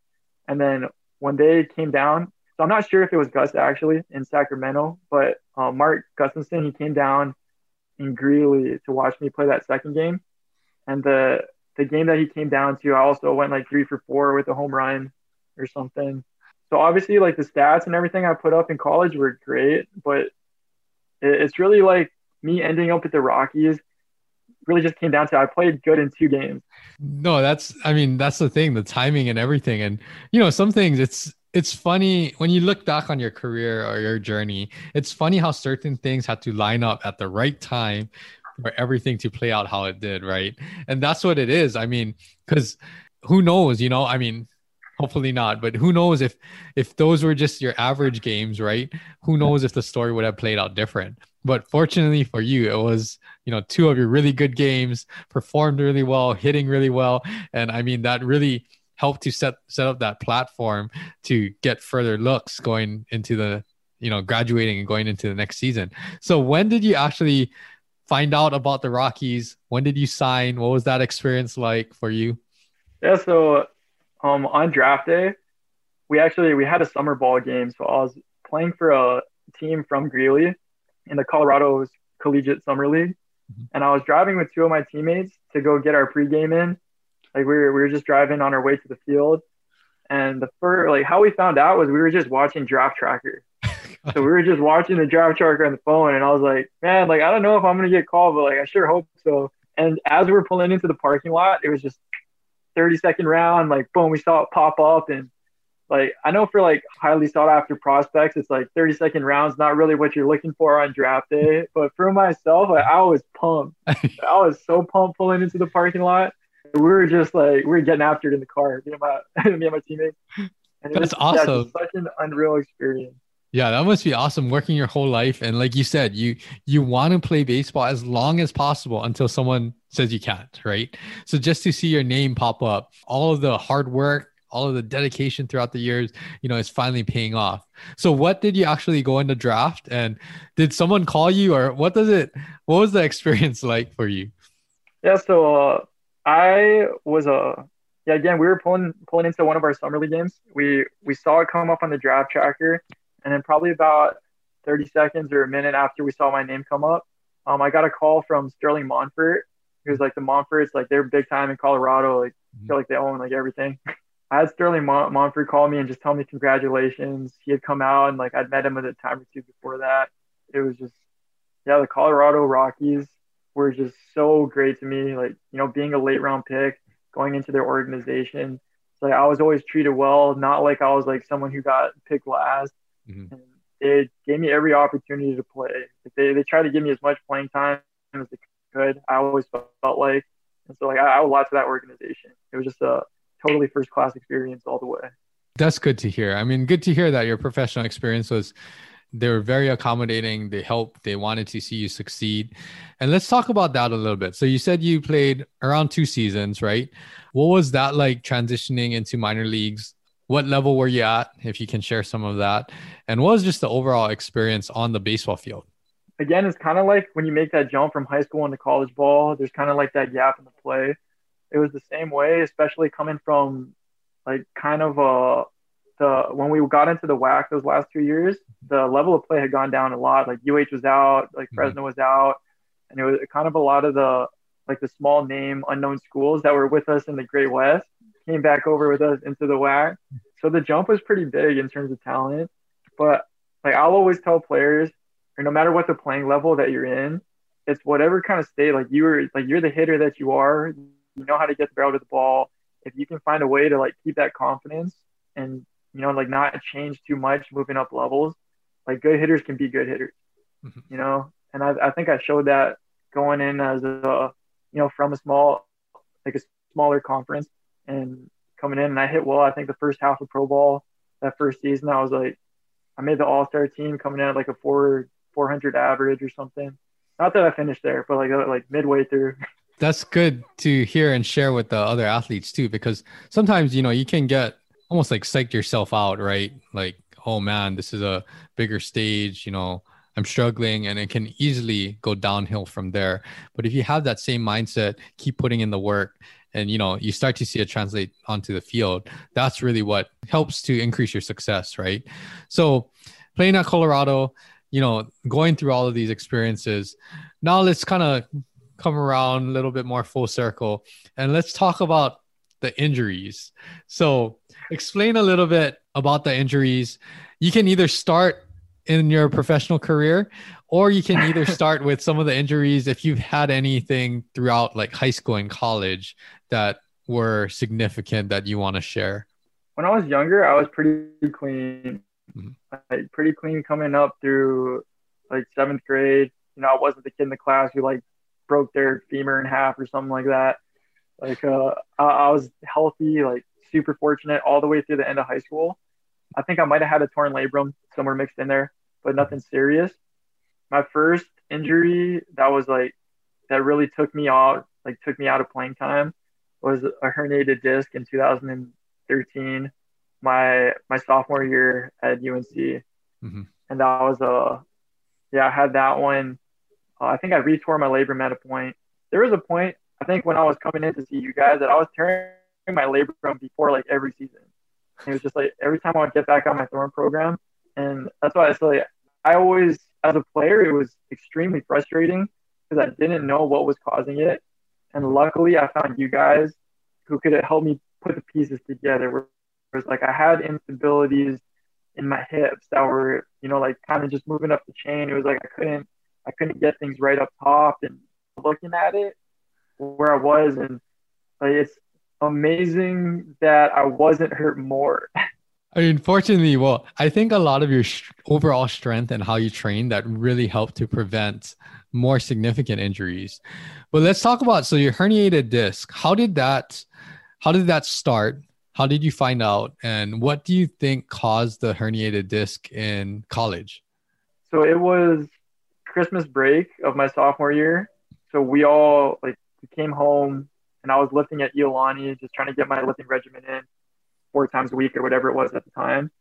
And then when they came down, so I'm not sure if it was Gus actually in Sacramento, but uh, Mark Gustafson, he came down in Greeley to watch me play that second game. And the the game that he came down to, I also went like three for four with a home run or something. So obviously, like the stats and everything I put up in college were great, but it's really like me ending up at the Rockies really just came down to I played good in two games. No, that's I mean that's the thing, the timing and everything, and you know some things. It's it's funny when you look back on your career or your journey. It's funny how certain things had to line up at the right time for everything to play out how it did, right? And that's what it is. I mean, because who knows? You know, I mean, hopefully not but who knows if if those were just your average games right? Who knows if the story would have played out different. But fortunately for you it was you know two of your really good games performed really well hitting really well. And i mean that really helped to set set up that platform to get further looks going into the you know graduating and going into the next season. So when did you actually find out about the rockies? When did you sign? What was that experience like for you? Yeah so um, on draft day, we actually we had a summer ball game. So I was playing for a team from Greeley in the Colorado's Collegiate Summer League, mm-hmm. and I was driving with two of my teammates to go get our pregame in. Like we were we were just driving on our way to the field, and the first like how we found out was we were just watching Draft Tracker. so we were just watching the Draft Tracker on the phone, and I was like, man, like I don't know if I'm gonna get called, but like I sure hope so. And as we're pulling into the parking lot, it was just 30 second round, like boom, we saw it pop up and like I know for like highly sought after prospects, it's like 30 second rounds, not really what you're looking for on draft day. But for myself, like, I was pumped. I was so pumped pulling into the parking lot. We were just like we were getting after it in the car, me and my me and my teammates. And That's was, awesome. Yeah, such an unreal experience. Yeah, that must be awesome working your whole life. And like you said, you you want to play baseball as long as possible until someone says you can't, right? So just to see your name pop up, all of the hard work, all of the dedication throughout the years, you know, is finally paying off. So what did you actually go into draft and did someone call you or what does it what was the experience like for you? Yeah, so uh, I was a uh, yeah, again, we were pulling pulling into one of our summer league games. We we saw it come up on the draft tracker and then probably about 30 seconds or a minute after we saw my name come up, um, I got a call from Sterling Monfort, who's like the Monforts, like they're big time in Colorado. Like mm-hmm. feel like they own like everything. I had Sterling Mon- Monfort call me and just tell me congratulations. He had come out and like I'd met him at a time or two before that. It was just, yeah, the Colorado Rockies were just so great to me. Like, you know, being a late round pick, going into their organization. So like, I was always treated well, not like I was like someone who got picked last. Mm-hmm. And it gave me every opportunity to play. Like they, they tried to give me as much playing time as they could. I always felt like, and so like I, I owe a lot to that organization. It was just a totally first class experience all the way. That's good to hear. I mean, good to hear that your professional experience was they were very accommodating they helped they wanted to see you succeed and let's talk about that a little bit so you said you played around two seasons right what was that like transitioning into minor leagues what level were you at if you can share some of that and what was just the overall experience on the baseball field again it's kind of like when you make that jump from high school into college ball there's kind of like that gap in the play it was the same way especially coming from like kind of a the when we got into the WAC those last two years the level of play had gone down a lot like UH was out like mm-hmm. Fresno was out and it was kind of a lot of the like the small name unknown schools that were with us in the Great West came back over with us into the WAC. So the jump was pretty big in terms of talent. But like I'll always tell players, or no matter what the playing level that you're in, it's whatever kind of state like you are like you're the hitter that you are. You know how to get the barrel to the ball. If you can find a way to like keep that confidence and you know like not change too much moving up levels, like good hitters can be good hitters. Mm-hmm. You know, and I, I think I showed that going in as a you know from a small like a smaller conference and coming in and I hit well. I think the first half of pro ball that first season, I was like, I made the all star team coming in at like a four 400 average or something. Not that I finished there, but like like midway through. That's good to hear and share with the other athletes too, because sometimes you know you can get almost like psyched yourself out, right? Like, oh man, this is a bigger stage, you know. I'm struggling and it can easily go downhill from there. But if you have that same mindset, keep putting in the work and you know you start to see it translate onto the field that's really what helps to increase your success right so playing at colorado you know going through all of these experiences. Now let's kind of come around a little bit more full circle and let's talk about the injuries. So explain a little bit about the injuries. You can either start in your professional career or you can either start with some of the injuries if you've had anything throughout like high school and college that were significant that you want to share? When I was younger, I was pretty clean, mm-hmm. like pretty clean coming up through like seventh grade. You know, I wasn't the kid in the class who like broke their femur in half or something like that. Like, uh, I, I was healthy, like super fortunate all the way through the end of high school. I think I might have had a torn labrum somewhere mixed in there, but nothing serious. My first injury that was like that really took me out, like took me out of playing time was a herniated disc in 2013, my my sophomore year at UNC, mm-hmm. and that was a yeah I had that one. Uh, I think I retore my labrum at a point. There was a point I think when I was coming in to see you guys that I was tearing my labrum before like every season. it was just like every time I would get back on my throwing program, and that's why I say like, I always as a player it was extremely frustrating because I didn't know what was causing it and luckily, I found you guys who could help me put the pieces together. Was like I had instabilities in my hips that were, you know, like kind of just moving up the chain. It was like I couldn't, I couldn't get things right up top. And looking at it, where I was, and like it's amazing that I wasn't hurt more. I mean, fortunately, well, I think a lot of your sh- overall strength and how you train that really helped to prevent more significant injuries. But let's talk about so your herniated disc. How did that how did that start? How did you find out and what do you think caused the herniated disc in college? So it was Christmas break of my sophomore year. So we all like came home and I was lifting at Iolani, just trying to get my lifting regimen in four times a week or whatever it was at the time.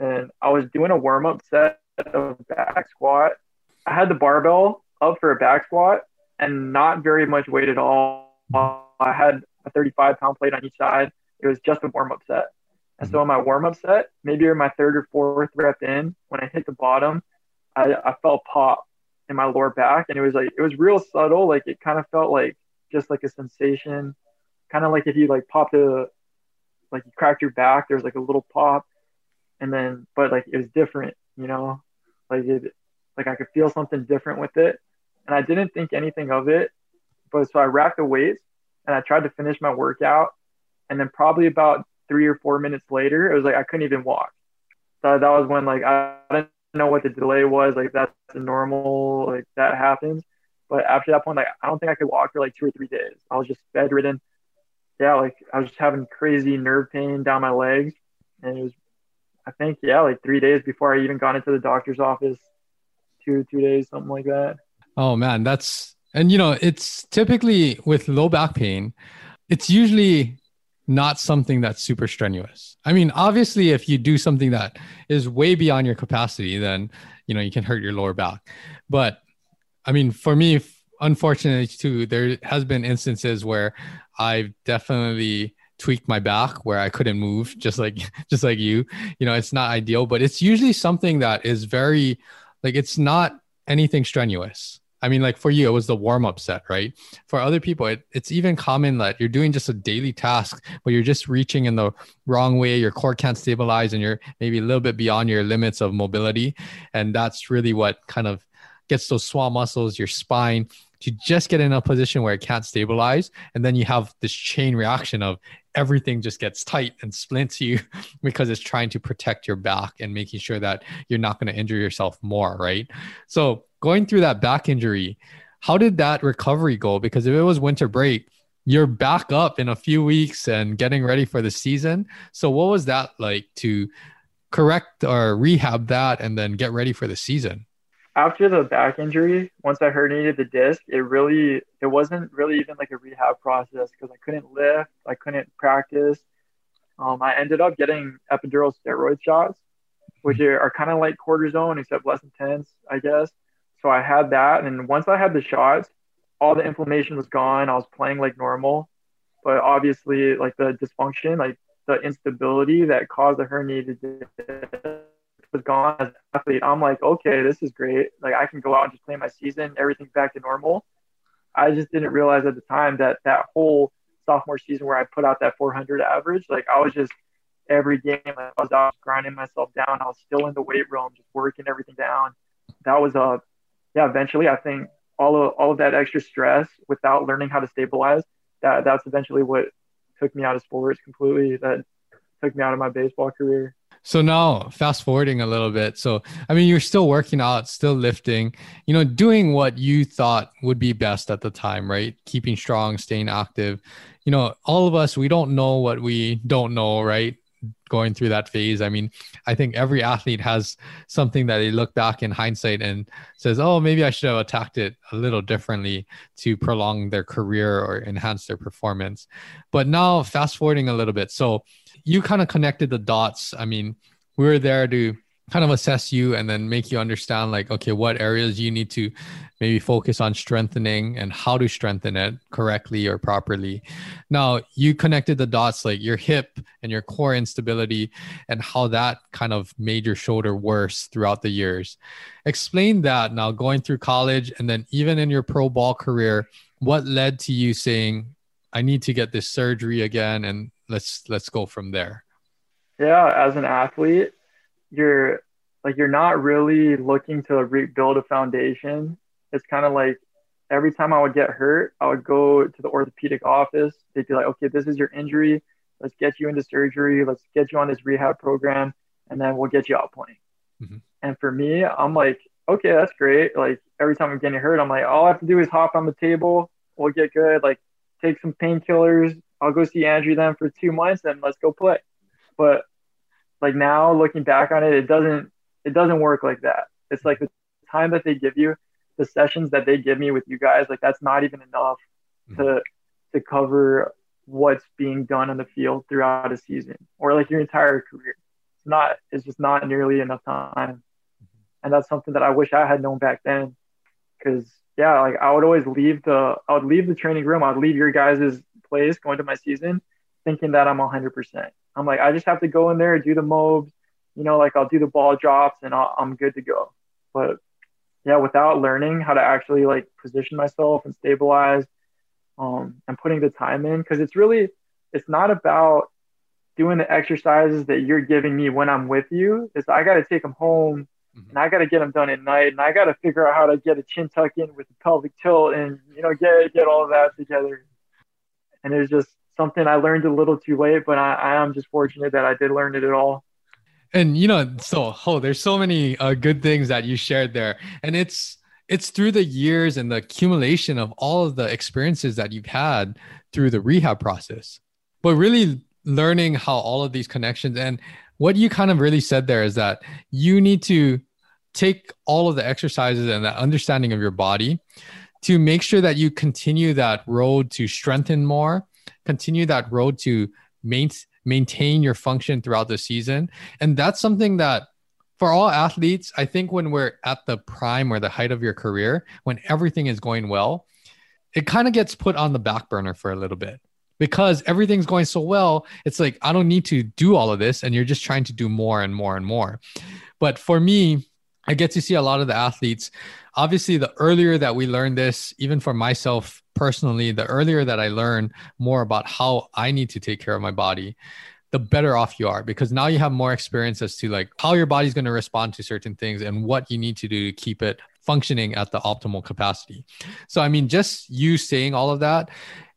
And I was doing a warm up set of back squat. I had the barbell up for a back squat and not very much weight at all. I had a 35 pound plate on each side. It was just a warm up set. And so mm-hmm. in my warm up set, maybe in my third or fourth rep in, when I hit the bottom, I, I felt pop in my lower back. And it was like, it was real subtle. Like it kind of felt like just like a sensation, kind of like if you like popped a, like you cracked your back, there's like a little pop. And then, but like it was different, you know, like it, like I could feel something different with it and I didn't think anything of it. But so I racked the weights and I tried to finish my workout. And then probably about three or four minutes later, it was like I couldn't even walk. So that was when like I didn't know what the delay was. Like that's normal, like that happens. But after that point, like I don't think I could walk for like two or three days. I was just bedridden. Yeah, like I was just having crazy nerve pain down my legs, and it was, I think, yeah, like three days before I even got into the doctor's office. Two, two days, something like that. Oh man, that's and you know, it's typically with low back pain, it's usually not something that's super strenuous. I mean, obviously if you do something that is way beyond your capacity, then you know, you can hurt your lower back. But I mean, for me, unfortunately too, there has been instances where I've definitely tweaked my back where I couldn't move just like just like you. You know, it's not ideal, but it's usually something that is very like it's not anything strenuous. I mean, like for you, it was the warm up set, right? For other people, it, it's even common that you're doing just a daily task, but you're just reaching in the wrong way. Your core can't stabilize and you're maybe a little bit beyond your limits of mobility. And that's really what kind of gets those small muscles, your spine, to just get in a position where it can't stabilize. And then you have this chain reaction of everything just gets tight and splints you because it's trying to protect your back and making sure that you're not going to injure yourself more, right? So going through that back injury, how did that recovery go? Because if it was winter break, you're back up in a few weeks and getting ready for the season. So what was that like to correct or rehab that and then get ready for the season? After the back injury, once I herniated the disc, it really it wasn't really even like a rehab process because I couldn't lift, I couldn't practice. Um, I ended up getting epidural steroid shots, which are, are kind of like cortisone except less intense, I guess. So I had that, and once I had the shots, all the inflammation was gone. I was playing like normal, but obviously, like the dysfunction, like the instability that caused the herniated was gone as an athlete. I'm like, okay, this is great. Like I can go out and just play my season. Everything's back to normal. I just didn't realize at the time that that whole sophomore season where I put out that 400 average, like I was just every game, I was out grinding myself down. I was still in the weight room, just working everything down. That was a yeah, eventually I think all of all of that extra stress without learning how to stabilize, that that's eventually what took me out of sports completely. That took me out of my baseball career. So now fast forwarding a little bit. So I mean you're still working out, still lifting, you know, doing what you thought would be best at the time, right? Keeping strong, staying active. You know, all of us we don't know what we don't know, right? going through that phase. I mean, I think every athlete has something that they look back in hindsight and says, "Oh, maybe I should have attacked it a little differently to prolong their career or enhance their performance." But now, fast forwarding a little bit, so you kind of connected the dots. I mean, we were there to kind of assess you and then make you understand like okay what areas you need to maybe focus on strengthening and how to strengthen it correctly or properly now you connected the dots like your hip and your core instability and how that kind of made your shoulder worse throughout the years explain that now going through college and then even in your pro ball career what led to you saying i need to get this surgery again and let's let's go from there yeah as an athlete you're like you're not really looking to rebuild a foundation. It's kind of like every time I would get hurt, I would go to the orthopedic office. They'd be like, okay, this is your injury. let's get you into surgery, let's get you on this rehab program, and then we'll get you out playing. Mm-hmm. And for me, I'm like, okay, that's great. Like every time I'm getting hurt, I'm like, all I have to do is hop on the table, we'll get good. Like take some painkillers. I'll go see Andrew then for two months, and let's go play. But like now, looking back on it, it doesn't it doesn't work like that. It's like the time that they give you, the sessions that they give me with you guys, like that's not even enough mm-hmm. to to cover what's being done on the field throughout a season or like your entire career. It's not it's just not nearly enough time. Mm-hmm. And that's something that I wish I had known back then. Cause yeah, like I would always leave the I would leave the training room, I'd leave your guys' place going to my season thinking that I'm 100%. I'm like, I just have to go in there, do the mobs, you know, like I'll do the ball drops and i am good to go. But yeah, without learning how to actually like position myself and stabilize um, and putting the time in, because it's really, it's not about doing the exercises that you're giving me when I'm with you. It's I got to take them home mm-hmm. and I got to get them done at night and I got to figure out how to get a chin tuck in with the pelvic tilt and, you know, get, get all of that together. And it's just something I learned a little too late, but I, I am just fortunate that I did learn it at all. And you know so oh there's so many uh, good things that you shared there. And it's it's through the years and the accumulation of all of the experiences that you've had through the rehab process. But really learning how all of these connections and what you kind of really said there is that you need to take all of the exercises and that understanding of your body to make sure that you continue that road to strengthen more continue that road to maintain maintain your function throughout the season. And that's something that for all athletes, I think when we're at the prime or the height of your career, when everything is going well, it kind of gets put on the back burner for a little bit because everything's going so well. It's like, I don't need to do all of this. And you're just trying to do more and more and more. But for me, I get to see a lot of the athletes. Obviously, the earlier that we learn this, even for myself personally, the earlier that I learn more about how I need to take care of my body, the better off you are because now you have more experience as to like how your body's going to respond to certain things and what you need to do to keep it functioning at the optimal capacity. So, I mean, just you saying all of that,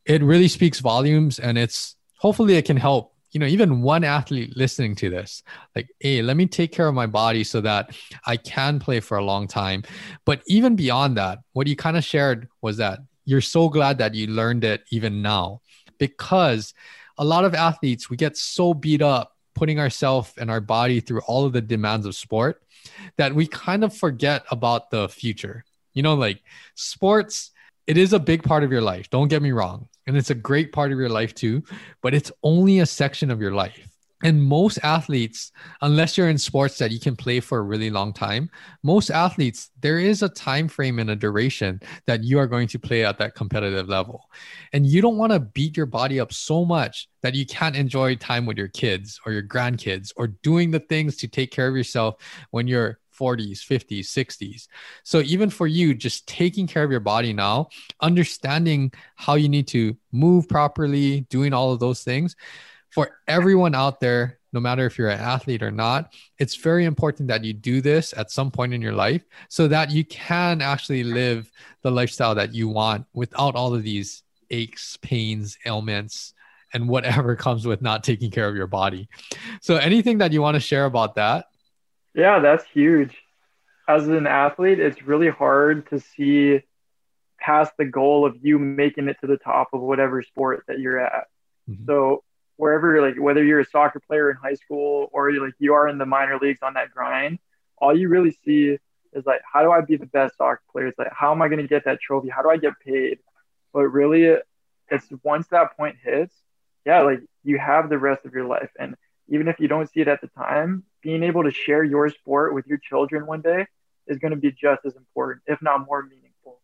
it really speaks volumes and it's hopefully it can help you know even one athlete listening to this like hey let me take care of my body so that i can play for a long time. But even beyond that what you kind of shared was that you're so glad that you learned it even now because a lot of athletes we get so beat up putting ourselves and our body through all of the demands of sport that we kind of forget about the future. You know like sports it is a big part of your life don't get me wrong and it's a great part of your life too, but it's only a section of your life. And most athletes, unless you're in sports that you can play for a really long time, most athletes, there is a time frame and a duration that you are going to play at that competitive level. And you don't want to beat your body up so much that you can't enjoy time with your kids or your grandkids or doing the things to take care of yourself when you're 40s, 50s, 60s. So even for you, just taking care of your body now, understanding how you need to move properly, doing all of those things. For everyone out there, no matter if you're an athlete or not, it's very important that you do this at some point in your life so that you can actually live the lifestyle that you want without all of these aches, pains, ailments, and whatever comes with not taking care of your body. So, anything that you want to share about that? Yeah, that's huge. As an athlete, it's really hard to see past the goal of you making it to the top of whatever sport that you're at. Mm-hmm. So wherever like whether you're a soccer player in high school or you're like you are in the minor leagues on that grind, all you really see is like how do I be the best soccer player? It's like how am I going to get that trophy? How do I get paid? But really, it's once that point hits, yeah, like you have the rest of your life, and even if you don't see it at the time, being able to share your sport with your children one day is going to be just as important, if not more meaningful.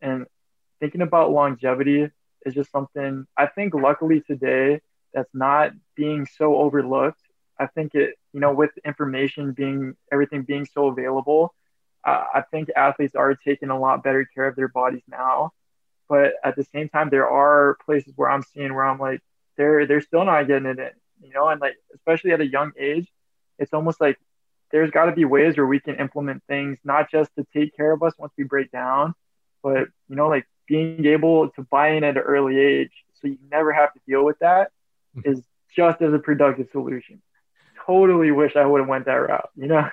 And thinking about longevity is just something I think luckily today that's not being so overlooked. I think it, you know, with information being everything being so available, uh, I think athletes are taking a lot better care of their bodies now. But at the same time, there are places where I'm seeing where I'm like, they're they're still not getting it in you know, and like especially at a young age, it's almost like there's got to be ways where we can implement things not just to take care of us once we break down, but you know, like being able to buy in at an early age so you never have to deal with that mm-hmm. is just as a productive solution. Totally wish I would have went that route, you know?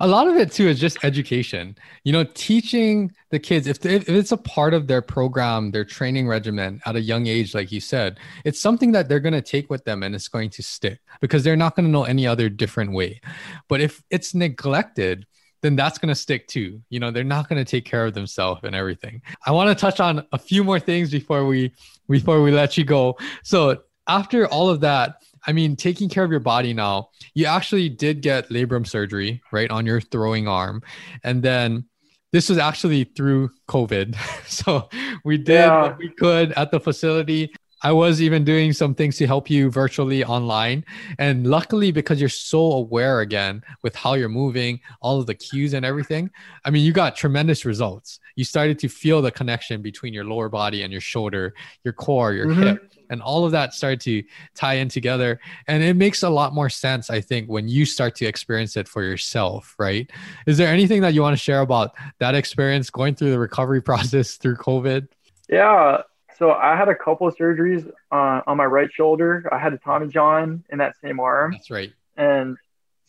A lot of it too is just education. You know teaching the kids if, if it's a part of their program their training regimen at a young age like you said it's something that they're going to take with them and it's going to stick because they're not going to know any other different way. But if it's neglected then that's going to stick too. You know they're not going to take care of themselves and everything. I want to touch on a few more things before we before we let you go. So after all of that I mean, taking care of your body now, you actually did get labrum surgery, right, on your throwing arm. And then this was actually through COVID. so we did yeah. what we could at the facility. I was even doing some things to help you virtually online. And luckily, because you're so aware again with how you're moving, all of the cues and everything, I mean, you got tremendous results. You started to feel the connection between your lower body and your shoulder, your core, your mm-hmm. hip, and all of that started to tie in together. And it makes a lot more sense, I think, when you start to experience it for yourself, right? Is there anything that you want to share about that experience going through the recovery process through COVID? Yeah, so I had a couple of surgeries uh, on my right shoulder. I had a Tommy John in that same arm. That's right. And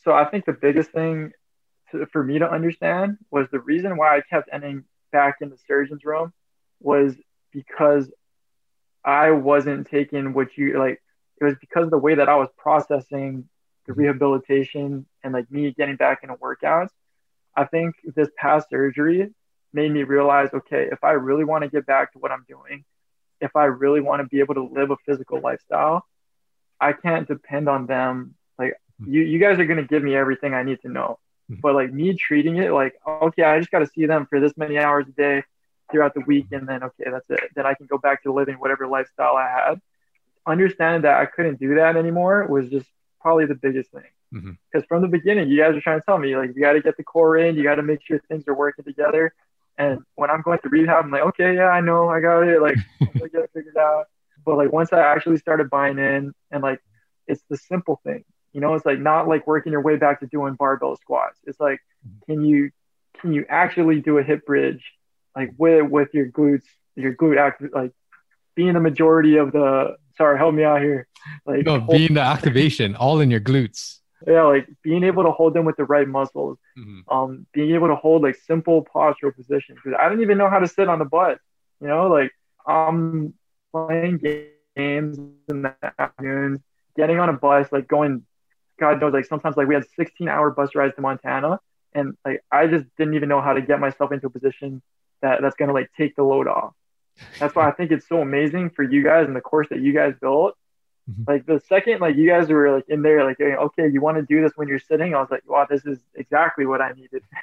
so I think the biggest thing to, for me to understand was the reason why I kept ending back in the surgeon's room was because I wasn't taking what you like. It was because of the way that I was processing the mm-hmm. rehabilitation and like me getting back into workouts. I think this past surgery made me realize, okay, if I really want to get back to what I'm doing, if I really want to be able to live a physical lifestyle, I can't depend on them. Like mm-hmm. you, you guys are gonna give me everything I need to know. Mm-hmm. But like me treating it like, okay, I just gotta see them for this many hours a day throughout the week and then okay, that's it. Then I can go back to living whatever lifestyle I had. Understanding that I couldn't do that anymore was just probably the biggest thing. Because mm-hmm. from the beginning, you guys are trying to tell me like you got to get the core in, you got to make sure things are working together. And when I'm going to rehab, I'm like, okay, yeah, I know, I got it. Like, I get it figured out. But like once I actually started buying in, and like, it's the simple thing, you know, it's like not like working your way back to doing barbell squats. It's like, mm-hmm. can you can you actually do a hip bridge, like with with your glutes, your glute act, like being the majority of the. Sorry, help me out here. Like no, being the activation, all in your glutes yeah like being able to hold them with the right muscles mm-hmm. um being able to hold like simple postural positions because i didn't even know how to sit on the butt you know like i'm playing games in the afternoons getting on a bus like going god knows like sometimes like we had 16 hour bus rides to montana and like i just didn't even know how to get myself into a position that that's going to like take the load off that's why i think it's so amazing for you guys and the course that you guys built Mm-hmm. Like the second, like you guys were like in there, like okay, you want to do this when you're sitting. I was like, wow, this is exactly what I needed.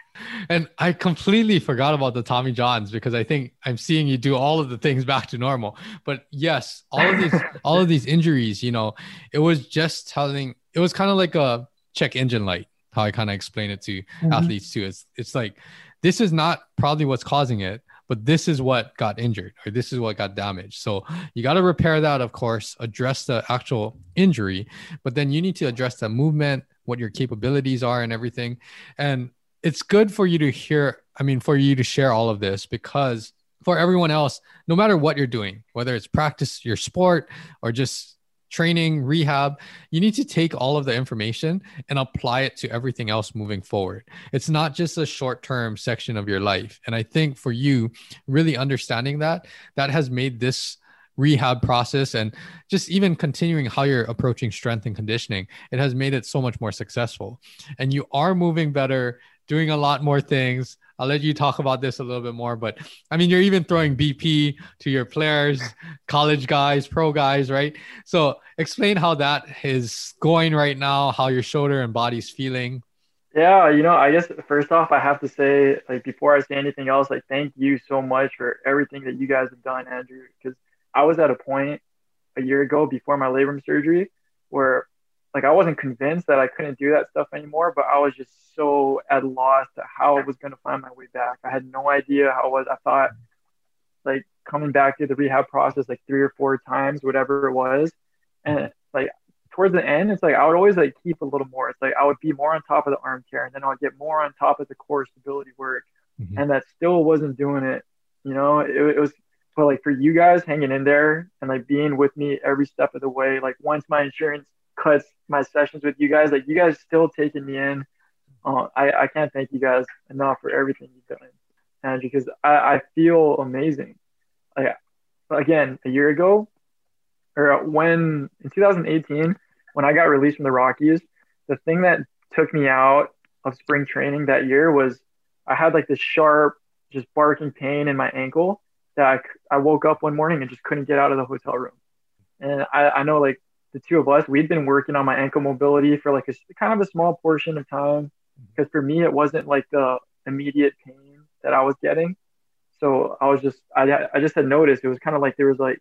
And I completely forgot about the Tommy Johns because I think I'm seeing you do all of the things back to normal. But yes, all of these, all of these injuries, you know, it was just telling. It was kind of like a check engine light. How I kind of explain it to mm-hmm. athletes too. It's it's like this is not probably what's causing it but this is what got injured or this is what got damaged. So you got to repair that, of course, address the actual injury, but then you need to address the movement, what your capabilities are, and everything. And it's good for you to hear, I mean, for you to share all of this because for everyone else, no matter what you're doing, whether it's practice your sport or just training, rehab, you need to take all of the information and apply it to everything else moving forward. It's not just a short term section of your life. And I think for you, really understanding that, that has made this rehab process and just even continuing how you're approaching strength and conditioning, it has made it so much more successful. And you are moving better, doing a lot more things I'll let you talk about this a little bit more. But I mean, you're even throwing BP to your players, college guys, pro guys, right? So explain how that is going right now, how your shoulder and body's feeling. Yeah, you know, I guess first off, I have to say, like, before I say anything else, like, thank you so much for everything that you guys have done, Andrew. Because I was at a point a year ago before my labrum surgery where like I wasn't convinced that I couldn't do that stuff anymore, but I was just so at loss to how I was going to find my way back. I had no idea how it was. I thought like coming back to the rehab process like three or four times, whatever it was, and like towards the end, it's like I would always like keep a little more. It's like I would be more on top of the arm care, and then I would get more on top of the core stability work, mm-hmm. and that still wasn't doing it. You know, it, it was but like for you guys hanging in there and like being with me every step of the way like once my insurance cuts my sessions with you guys. Like you guys still taking me in. Uh, I, I can't thank you guys enough for everything you've done. And because I, I feel amazing. Like again, a year ago, or when in 2018, when I got released from the Rockies, the thing that took me out of spring training that year was I had like this sharp, just barking pain in my ankle that I, I woke up one morning and just couldn't get out of the hotel room. And I, I know like the two of us, we'd been working on my ankle mobility for like a kind of a small portion of time because for me, it wasn't like the immediate pain that I was getting. So I was just, I, I just had noticed it was kind of like there was like,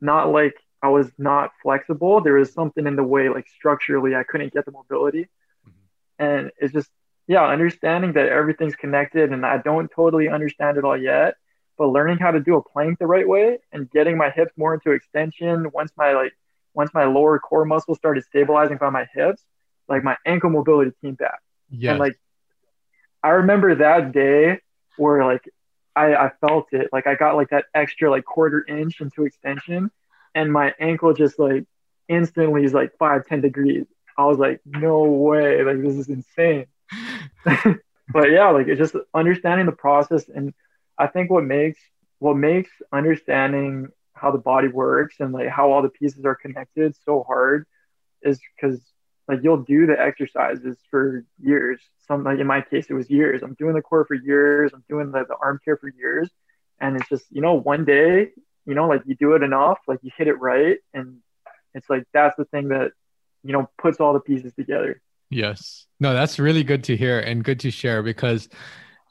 not like I was not flexible. There was something in the way, like structurally, I couldn't get the mobility. Mm-hmm. And it's just, yeah, understanding that everything's connected and I don't totally understand it all yet, but learning how to do a plank the right way and getting my hips more into extension once my like once my lower core muscles started stabilizing by my hips, like my ankle mobility came back. Yeah. And like I remember that day where like I, I felt it. Like I got like that extra like quarter inch into extension and my ankle just like instantly is like five, 10 degrees. I was like, no way, like this is insane. but yeah, like it's just understanding the process and I think what makes what makes understanding how the body works and like how all the pieces are connected so hard is because like you'll do the exercises for years. Some like in my case it was years. I'm doing the core for years. I'm doing the, the arm care for years. And it's just, you know, one day, you know, like you do it enough, like you hit it right. And it's like that's the thing that, you know, puts all the pieces together. Yes. No, that's really good to hear and good to share because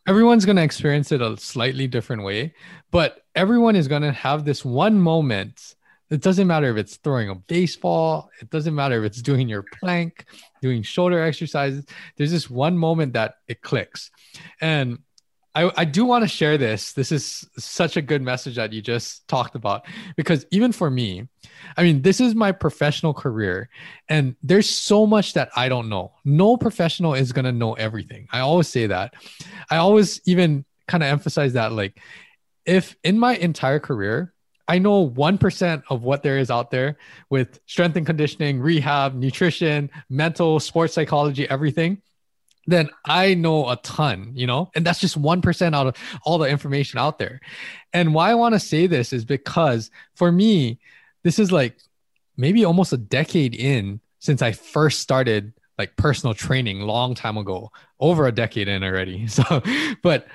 everyone's going to experience it a slightly different way, but everyone is going to have this one moment. It doesn't matter if it's throwing a baseball, it doesn't matter if it's doing your plank, doing shoulder exercises. There's this one moment that it clicks. And I, I do want to share this. This is such a good message that you just talked about because even for me, I mean, this is my professional career, and there's so much that I don't know. No professional is going to know everything. I always say that. I always even kind of emphasize that, like, if in my entire career, I know 1% of what there is out there with strength and conditioning, rehab, nutrition, mental, sports psychology, everything then I know a ton, you know, and that's just 1% out of all the information out there. And why I want to say this is because for me, this is like maybe almost a decade in since I first started like personal training long time ago, over a decade in already. So, but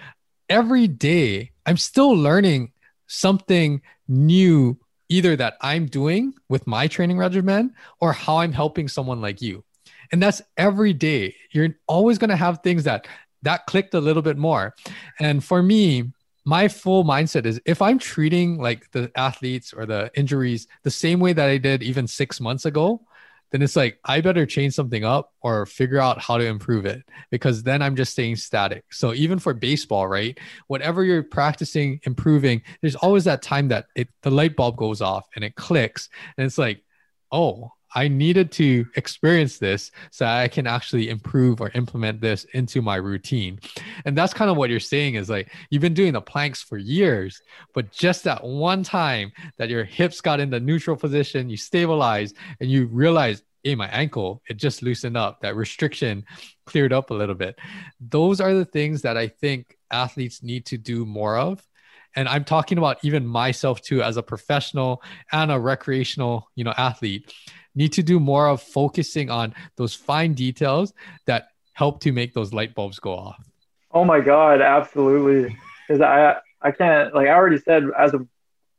every day I'm still learning something new, either that I'm doing with my training regimen or how I'm helping someone like you and that's every day. You're always going to have things that that clicked a little bit more. And for me my full mindset is if i'm treating like the athletes or the injuries the same way that i did even six months ago then it's like i better change something up or figure out how to improve it because then i'm just staying static. So even for baseball right whatever you're practicing improving there's always that time that it the light bulb goes off and it clicks and it's like oh I needed to experience this so I can actually improve or implement this into my routine. And that's kind of what you're saying is like you've been doing the planks for years, but just that one time that your hips got in the neutral position, you stabilize and you realize, hey, my ankle, it just loosened up. That restriction cleared up a little bit. Those are the things that I think athletes need to do more of and i'm talking about even myself too as a professional and a recreational you know athlete need to do more of focusing on those fine details that help to make those light bulbs go off. Oh my God, absolutely. Because I I can't like I already said as a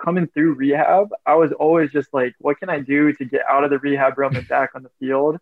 coming through rehab, I was always just like, what can I do to get out of the rehab room and back on the field?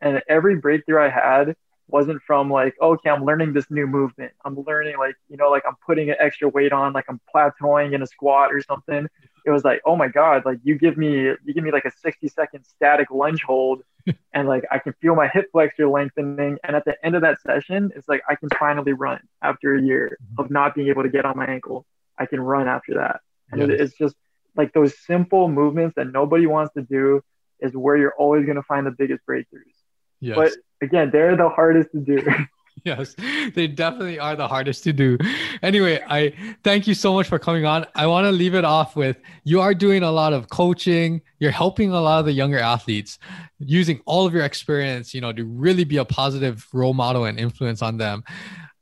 And every breakthrough I had wasn't from like, okay, I'm learning this new movement. I'm learning like, you know, like I'm putting an extra weight on, like I'm plateauing in a squat or something it was like, oh my God, like you give me, you give me like a 60 second static lunge hold and like I can feel my hip flexor lengthening. And at the end of that session, it's like I can finally run after a year of mm-hmm. not being able to get on my ankle. I can run after that. And yes. it's just like those simple movements that nobody wants to do is where you're always going to find the biggest breakthroughs. Yes. But again, they're the hardest to do. yes, they definitely are the hardest to do. Anyway, I thank you so much for coming on. I want to leave it off with you are doing a lot of coaching. You're helping a lot of the younger athletes using all of your experience, you know, to really be a positive role model and influence on them.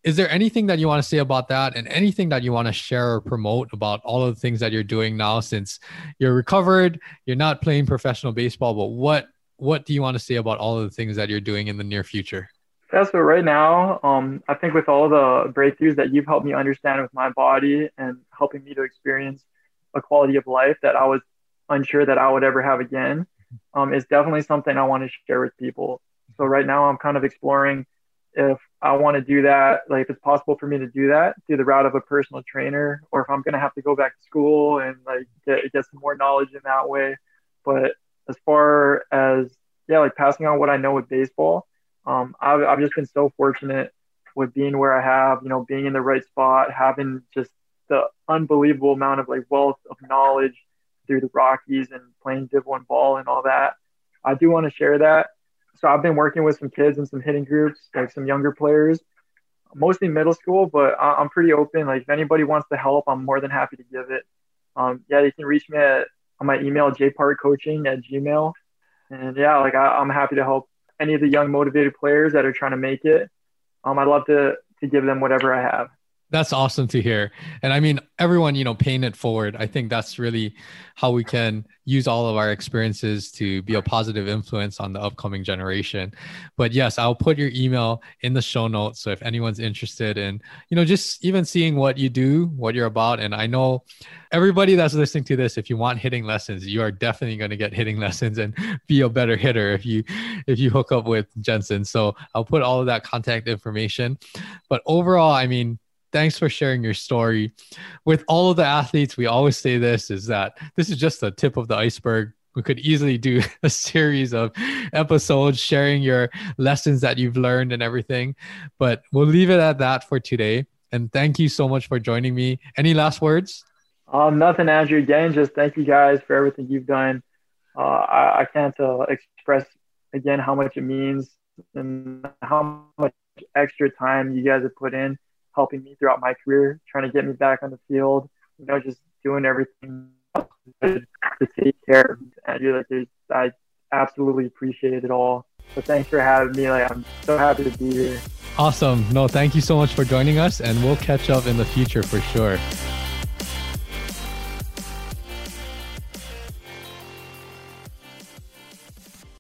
Is there anything that you want to say about that and anything that you want to share or promote about all of the things that you're doing now since you're recovered, you're not playing professional baseball, but what what do you want to say about all of the things that you're doing in the near future? Yeah, so right now, um, I think with all the breakthroughs that you've helped me understand with my body and helping me to experience a quality of life that I was unsure that I would ever have again, um, is definitely something I want to share with people. So right now, I'm kind of exploring if I want to do that, like if it's possible for me to do that through the route of a personal trainer, or if I'm gonna have to go back to school and like get get some more knowledge in that way. But as far as yeah, like passing on what I know with baseball, um, I've, I've just been so fortunate with being where I have, you know, being in the right spot, having just the unbelievable amount of like wealth of knowledge through the Rockies and playing Div One ball and all that. I do want to share that. So I've been working with some kids and some hitting groups, like some younger players, mostly middle school, but I'm pretty open. Like if anybody wants to help, I'm more than happy to give it. Um, yeah, you can reach me at on my email, jparkcoaching at gmail. And yeah, like I, I'm happy to help any of the young motivated players that are trying to make it. Um, I'd love to to give them whatever I have. That's awesome to hear. And I mean, everyone, you know, paying it forward. I think that's really how we can use all of our experiences to be a positive influence on the upcoming generation. But yes, I'll put your email in the show notes. So if anyone's interested in, you know, just even seeing what you do, what you're about. And I know everybody that's listening to this, if you want hitting lessons, you are definitely going to get hitting lessons and be a better hitter if you if you hook up with Jensen. So I'll put all of that contact information. But overall, I mean, thanks for sharing your story. With all of the athletes, we always say this is that this is just the tip of the iceberg. We could easily do a series of episodes sharing your lessons that you've learned and everything. But we'll leave it at that for today. And thank you so much for joining me. Any last words? Um, nothing, Andrew. Again, just thank you guys for everything you've done. Uh, I, I, can't uh, express again how much it means and how much extra time you guys have put in helping me throughout my career, trying to get me back on the field, you know, just doing everything to, take care of Andrew. Like, I absolutely appreciate it all. So thanks for having me. Like, I'm so happy to be here. Awesome. No, thank you so much for joining us, and we'll catch up in the future for sure.